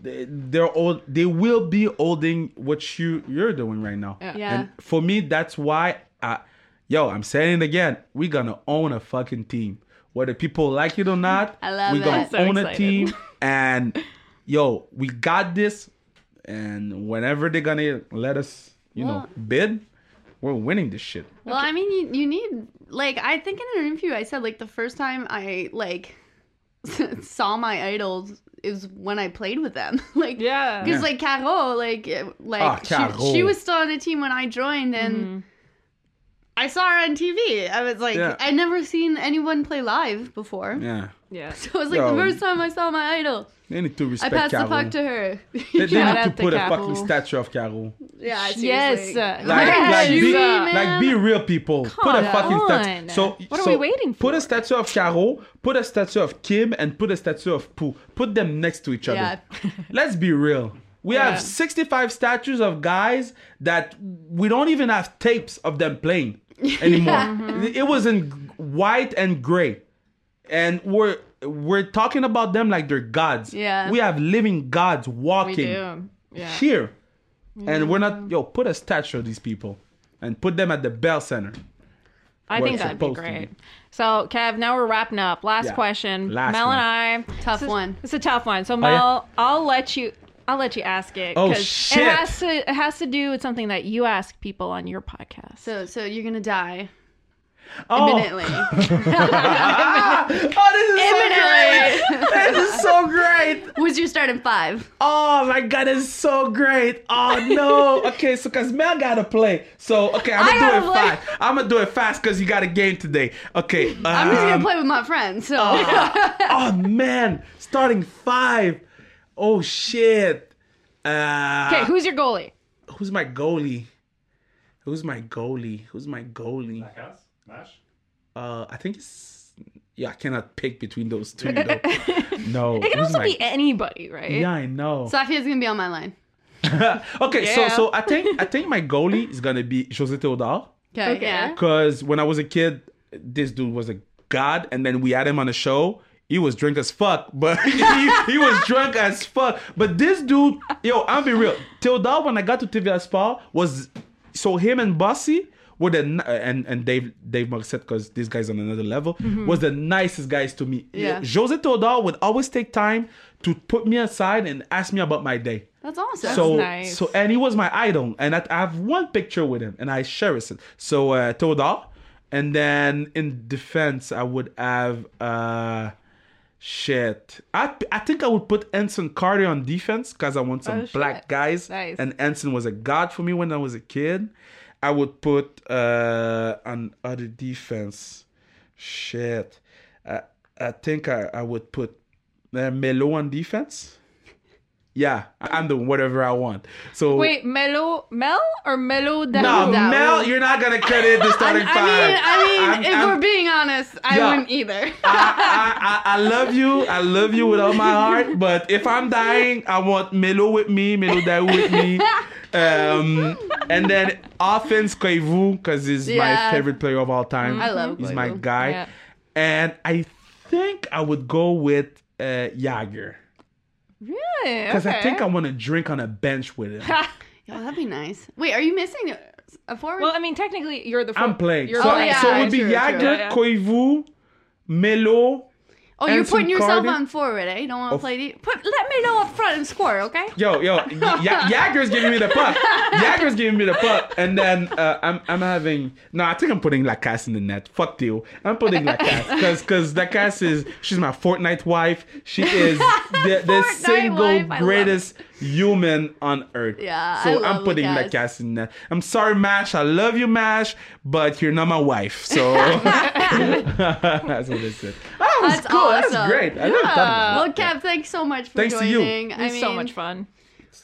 Speaker 1: They, they're old. They will be holding what you you're doing right now.
Speaker 2: Yeah.
Speaker 3: Yeah.
Speaker 1: And for me, that's why. I, yo, I'm saying it again. We're gonna own a fucking team, whether people like it or not.
Speaker 3: I love
Speaker 1: We're gonna.
Speaker 2: So
Speaker 1: own a team, [LAUGHS] and yo, we got this. And whenever they're gonna let us, you know, bid, we're winning this shit.
Speaker 3: Well, I mean, you, you need like I think in an interview I said like the first time I like [LAUGHS] saw my idols is when I played with them. [LAUGHS] like
Speaker 2: Yeah.
Speaker 3: because
Speaker 1: Yeah.
Speaker 3: like Caro, like like
Speaker 1: Ah,
Speaker 3: she,
Speaker 1: Caro.
Speaker 3: she was still on the team when I joined, and I saw her on TV. I was like,
Speaker 1: Yeah.
Speaker 3: I'd never seen anyone play live before.
Speaker 1: Yeah,
Speaker 2: Yeah. [LAUGHS]
Speaker 3: So it was like
Speaker 1: Yo.
Speaker 3: the first time I saw my idol.
Speaker 1: they need to respect.
Speaker 3: I passed
Speaker 1: Caro.
Speaker 3: the puck to her. [LAUGHS]
Speaker 1: They, they need to
Speaker 2: out to
Speaker 1: put a
Speaker 2: Caro.
Speaker 1: fucking statue of Caro.
Speaker 3: yeah, seriously.
Speaker 2: Yes.
Speaker 1: Like,
Speaker 2: yes.
Speaker 1: like, be,
Speaker 3: man.
Speaker 1: like, be real, people. put a fucking
Speaker 2: on.
Speaker 1: statue. So,
Speaker 2: What are
Speaker 1: so
Speaker 2: we waiting
Speaker 1: Put a statue of Caro, put a statue of Kim, and put a statue of Pooh. Put them next to each other.
Speaker 3: Yeah.
Speaker 1: Let's be real. We
Speaker 2: Yeah.
Speaker 1: have 65 statues of guys that we don't even have tapes of them playing [LAUGHS] anymore. Mm-hmm. It was in white and gray. And we're we're talking about them like they're gods.
Speaker 3: Yeah.
Speaker 1: We have living gods walking.
Speaker 2: Yeah.
Speaker 1: here. And we're not, mm-hmm. yo, put a statue of these people and put them at the Bell Center.
Speaker 2: I think that'd be great.
Speaker 1: be.
Speaker 2: So, Kev, now we're wrapping up. Last
Speaker 1: Yeah.
Speaker 2: question.
Speaker 1: Last
Speaker 2: Mel
Speaker 1: one.
Speaker 2: and I.
Speaker 3: Tough
Speaker 2: this is-
Speaker 3: one.
Speaker 2: It's a tough one. So, oh,
Speaker 1: yeah?
Speaker 2: Mel, I'll let you. I'll let you ask it.
Speaker 1: Oh,
Speaker 2: 'cause
Speaker 1: shit.
Speaker 2: It has to. It has to do with something that you ask people on your podcast.
Speaker 3: So so you're gonna die
Speaker 1: Oh,
Speaker 3: imminently. [LAUGHS] [LAUGHS]
Speaker 1: oh this is so great. this is so great.
Speaker 3: Who's your starting five?
Speaker 1: Oh my god, this is so great. Oh no. Okay, so cause Mel gotta play. So okay, I'm
Speaker 3: I
Speaker 1: gonna do it
Speaker 3: play.
Speaker 1: fast. I'm gonna do it fast because you got a game today. Okay.
Speaker 3: I'm just gonna
Speaker 1: um,
Speaker 3: play with my friends. So
Speaker 1: oh man, starting five. Oh shit. Uh,
Speaker 2: okay, who's your goalie?
Speaker 1: who's my goalie? Who's my goalie? Who's my goalie?
Speaker 4: House? Mash?
Speaker 1: Uh, I think it's yeah. I cannot pick between those two. though. [LAUGHS] no,
Speaker 2: It can
Speaker 1: who's
Speaker 2: also
Speaker 1: my-
Speaker 2: be anybody, right?
Speaker 1: Yeah, I know.
Speaker 3: Sofia's gonna be on my line. [LAUGHS]
Speaker 1: okay, so
Speaker 2: Yeah.
Speaker 1: so I think I think my goalie is gonna be José Theodore
Speaker 3: Okay.
Speaker 2: Okay.
Speaker 3: Yeah.
Speaker 1: because when I was a kid, this dude was a god, and then we had him on the show. He was drunk as fuck, but [LAUGHS] he, he was drunk as fuck. But this dude, yo, I'll be real. Theodore, when I got to TVA Sport, was so him and Bossy were the and and Dave Dave Morissette because this guy's on another level was the nicest guys to me.
Speaker 3: Yeah.
Speaker 1: Jose Theodore would always take time to put me aside and ask me about my day.
Speaker 3: That's awesome.
Speaker 1: so
Speaker 2: nice.
Speaker 1: so and he was my idol, and I, I have one picture with him, and I cherish it. So uh, Theodore, and then in defense, I would have uh shit. I I think I would put Anson Carter on defense because I want some
Speaker 2: Oh,
Speaker 1: black guys,
Speaker 2: Nice.
Speaker 1: and Ensign was a god for me when I was a kid. I would put uh on other defense. Shit, I I think I I would put uh, Melo on defense. Yeah, I- I'm doing whatever I want. So
Speaker 2: Wait, Melo, Mel or Melo
Speaker 1: no,
Speaker 2: Daoust?
Speaker 3: Daoust.
Speaker 1: Mel, you're not gonna credit the [LAUGHS] starting
Speaker 3: I
Speaker 1: five.
Speaker 3: mean, I mean,
Speaker 1: I'm-
Speaker 3: if
Speaker 1: I'm-
Speaker 3: we're being honest, I
Speaker 1: Yeah.
Speaker 3: wouldn't either. [LAUGHS]
Speaker 1: I, I, I, I love you. I love you with all my heart. But if I'm dying, I want Melo with me, Melo Daoust with me. Um, and then offense Koivu because he's
Speaker 3: Yeah.
Speaker 1: my favorite player of all time.
Speaker 3: I love
Speaker 1: He's my guy.
Speaker 2: Yeah.
Speaker 1: And I think I would go with uh, Jagr
Speaker 2: Really?
Speaker 1: because I think I want to drink on a bench with him. [LAUGHS]
Speaker 3: Yeah, that'd be nice. Wait, are you missing a forward?
Speaker 2: well, I mean, technically, you're the.
Speaker 1: I'm playing.
Speaker 2: You're
Speaker 1: So,
Speaker 3: Oh,
Speaker 2: playing.
Speaker 3: yeah,
Speaker 1: so it would be
Speaker 3: true, true.
Speaker 1: Jagr,
Speaker 2: Yeah, yeah.
Speaker 1: Koivu, Melo.
Speaker 3: Oh, you're putting yourself
Speaker 1: Carter?
Speaker 3: on forward, eh? You don't want to
Speaker 1: Of-
Speaker 3: play. De- put. Let me know up front and score, okay?
Speaker 1: Yo, yo, [LAUGHS] y- Jagr's giving me the puck. Jagr's giving me the puck, and then uh, I'm I'm having no. I think I'm putting Lacasse in the net. Fuck you. I'm putting Lacasse because because Lacasse is she's my Fortnite wife. She is the, the [LAUGHS] single
Speaker 3: wife,
Speaker 1: greatest human on earth.
Speaker 3: Yeah,
Speaker 1: So
Speaker 3: I
Speaker 1: am putting
Speaker 3: Lacasse.
Speaker 1: Lacasse in net. I'm sorry, Mash. I love you, Mash, but you're not my wife. So [LAUGHS] [LAUGHS] that's what I said. Oh, that's
Speaker 3: That's
Speaker 1: cool. That's
Speaker 3: awesome.
Speaker 1: great. I never thought about
Speaker 3: Well,
Speaker 1: that.
Speaker 3: Kev, thanks so much for
Speaker 1: Thanks to you.
Speaker 3: joining.
Speaker 2: It
Speaker 3: I
Speaker 2: was
Speaker 3: mean,
Speaker 2: so much fun.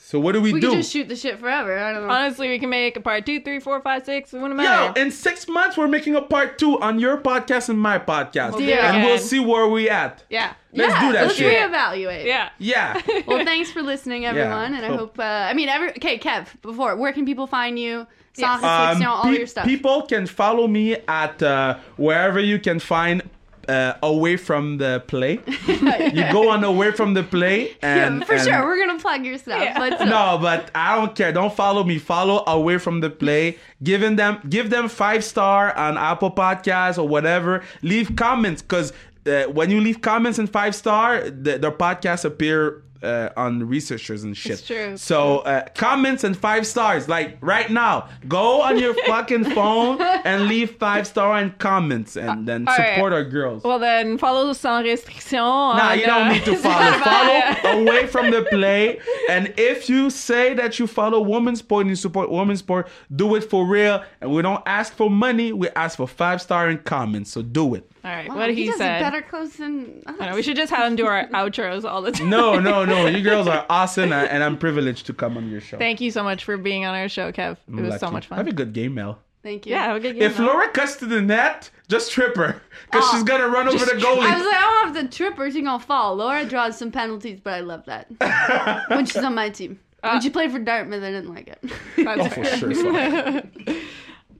Speaker 1: So what do we, do?
Speaker 3: We
Speaker 1: do?
Speaker 3: could just shoot the shit forever. I don't know.
Speaker 2: Honestly, we can make a part two, three, four, five, six. It wouldn't
Speaker 1: Yo, in six months we're making a part two on your podcast and my podcast,
Speaker 2: We'll do
Speaker 1: and
Speaker 2: again.
Speaker 1: we'll see where we at.
Speaker 2: yeah.
Speaker 1: Let's
Speaker 3: yeah,
Speaker 1: do that
Speaker 3: let's
Speaker 1: shit.
Speaker 3: reevaluate.
Speaker 2: Yeah.
Speaker 1: Yeah. [LAUGHS]
Speaker 3: Well, thanks for listening, everyone, and I
Speaker 1: Cool.
Speaker 3: hope. Uh, I mean, every okay, Kev. Before, where can people find you?
Speaker 2: Yes.
Speaker 3: Songs,
Speaker 1: Um,
Speaker 3: all
Speaker 1: pe-
Speaker 3: your stuff.
Speaker 1: People can follow me at uh, wherever you can find uh, away from the play. You go on away from the play, [LAUGHS] and
Speaker 3: yeah, for
Speaker 1: and-
Speaker 3: sure, we're gonna plug your stuff.
Speaker 2: Yeah.
Speaker 3: But
Speaker 1: no, but I don't care. Don't follow me. Follow away from the play. Giving them, give them five star on Apple Podcasts or whatever. Leave comments because uh, when you leave comments and five star, the, their podcasts appear. Uh, on researchers and shit.
Speaker 2: It's true.
Speaker 1: So uh, comments and five stars, like right now, go on your [LAUGHS] fucking phone and leave five star and comments, and then
Speaker 2: all right.
Speaker 1: support our girls.
Speaker 2: Well, then follow the sans restriction.
Speaker 1: Nah, you don't
Speaker 2: uh,
Speaker 1: need to [LAUGHS] follow. Follow away from the play. And if you say that you follow women's sport and you support women's sport, do it for real. And we don't ask for money. We ask for five star and comments. So do it.
Speaker 2: All right.
Speaker 3: Wow,
Speaker 2: what he,
Speaker 3: does
Speaker 2: said.
Speaker 3: better close than us.
Speaker 2: I know, we should just have him do our [LAUGHS] outros all the time.
Speaker 1: No, no, no. You [LAUGHS] girls are awesome, and and I'm privileged to come on your show.
Speaker 2: Thank you so much for being on our show, Kev. It
Speaker 1: I'm
Speaker 2: was so much fun.
Speaker 1: Have a good game, Mel.
Speaker 3: Thank you.
Speaker 2: yeah, have a good game.
Speaker 1: If
Speaker 2: Mel.
Speaker 1: Laura cuts to the net, just trip her. Because
Speaker 3: Oh,
Speaker 1: she's going to run over the goalie.
Speaker 3: I was like, I don't have the trippers. She's gonna fall. Laura draws some penalties, but I love that [LAUGHS] when she's on my team. Uh, when she played for Dartmouth, I didn't like it.
Speaker 2: That's
Speaker 1: Oh, for sure. Flo.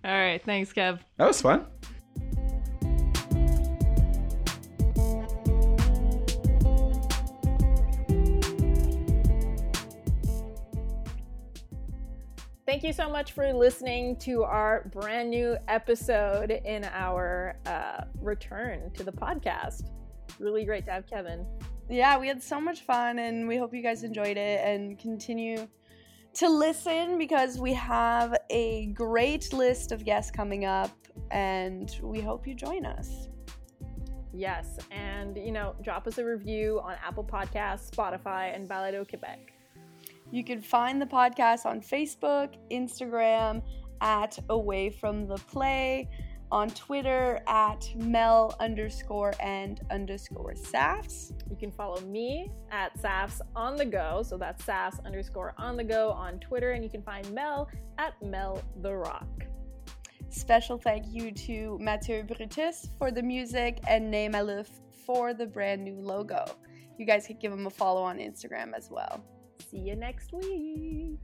Speaker 2: All right. Thanks, Kev.
Speaker 1: That was fun.
Speaker 2: Thank you so much for listening to our brand new episode in our uh, return to the podcast. Really great to have Kevin.
Speaker 3: yeah, we had so much fun, and we hope you guys enjoyed it and continue to listen because we have a great list of guests coming up, and we hope you join us.
Speaker 2: Yes, and you know, drop us a review on Apple Podcasts, Spotify, and Balado Quebec.
Speaker 3: You can find the podcast on Facebook, Instagram at Away From the Play, on Twitter at Mel underscore and underscore Safs.
Speaker 2: You can follow me at Safs on the go, so that's Safs underscore on the go on Twitter, and you can find Mel at Mel the Rock.
Speaker 3: Special thank you to Mathieu Brutus for the music and Name Alif for the brand new logo. You guys could give him a follow on Instagram as well.
Speaker 2: See you next week.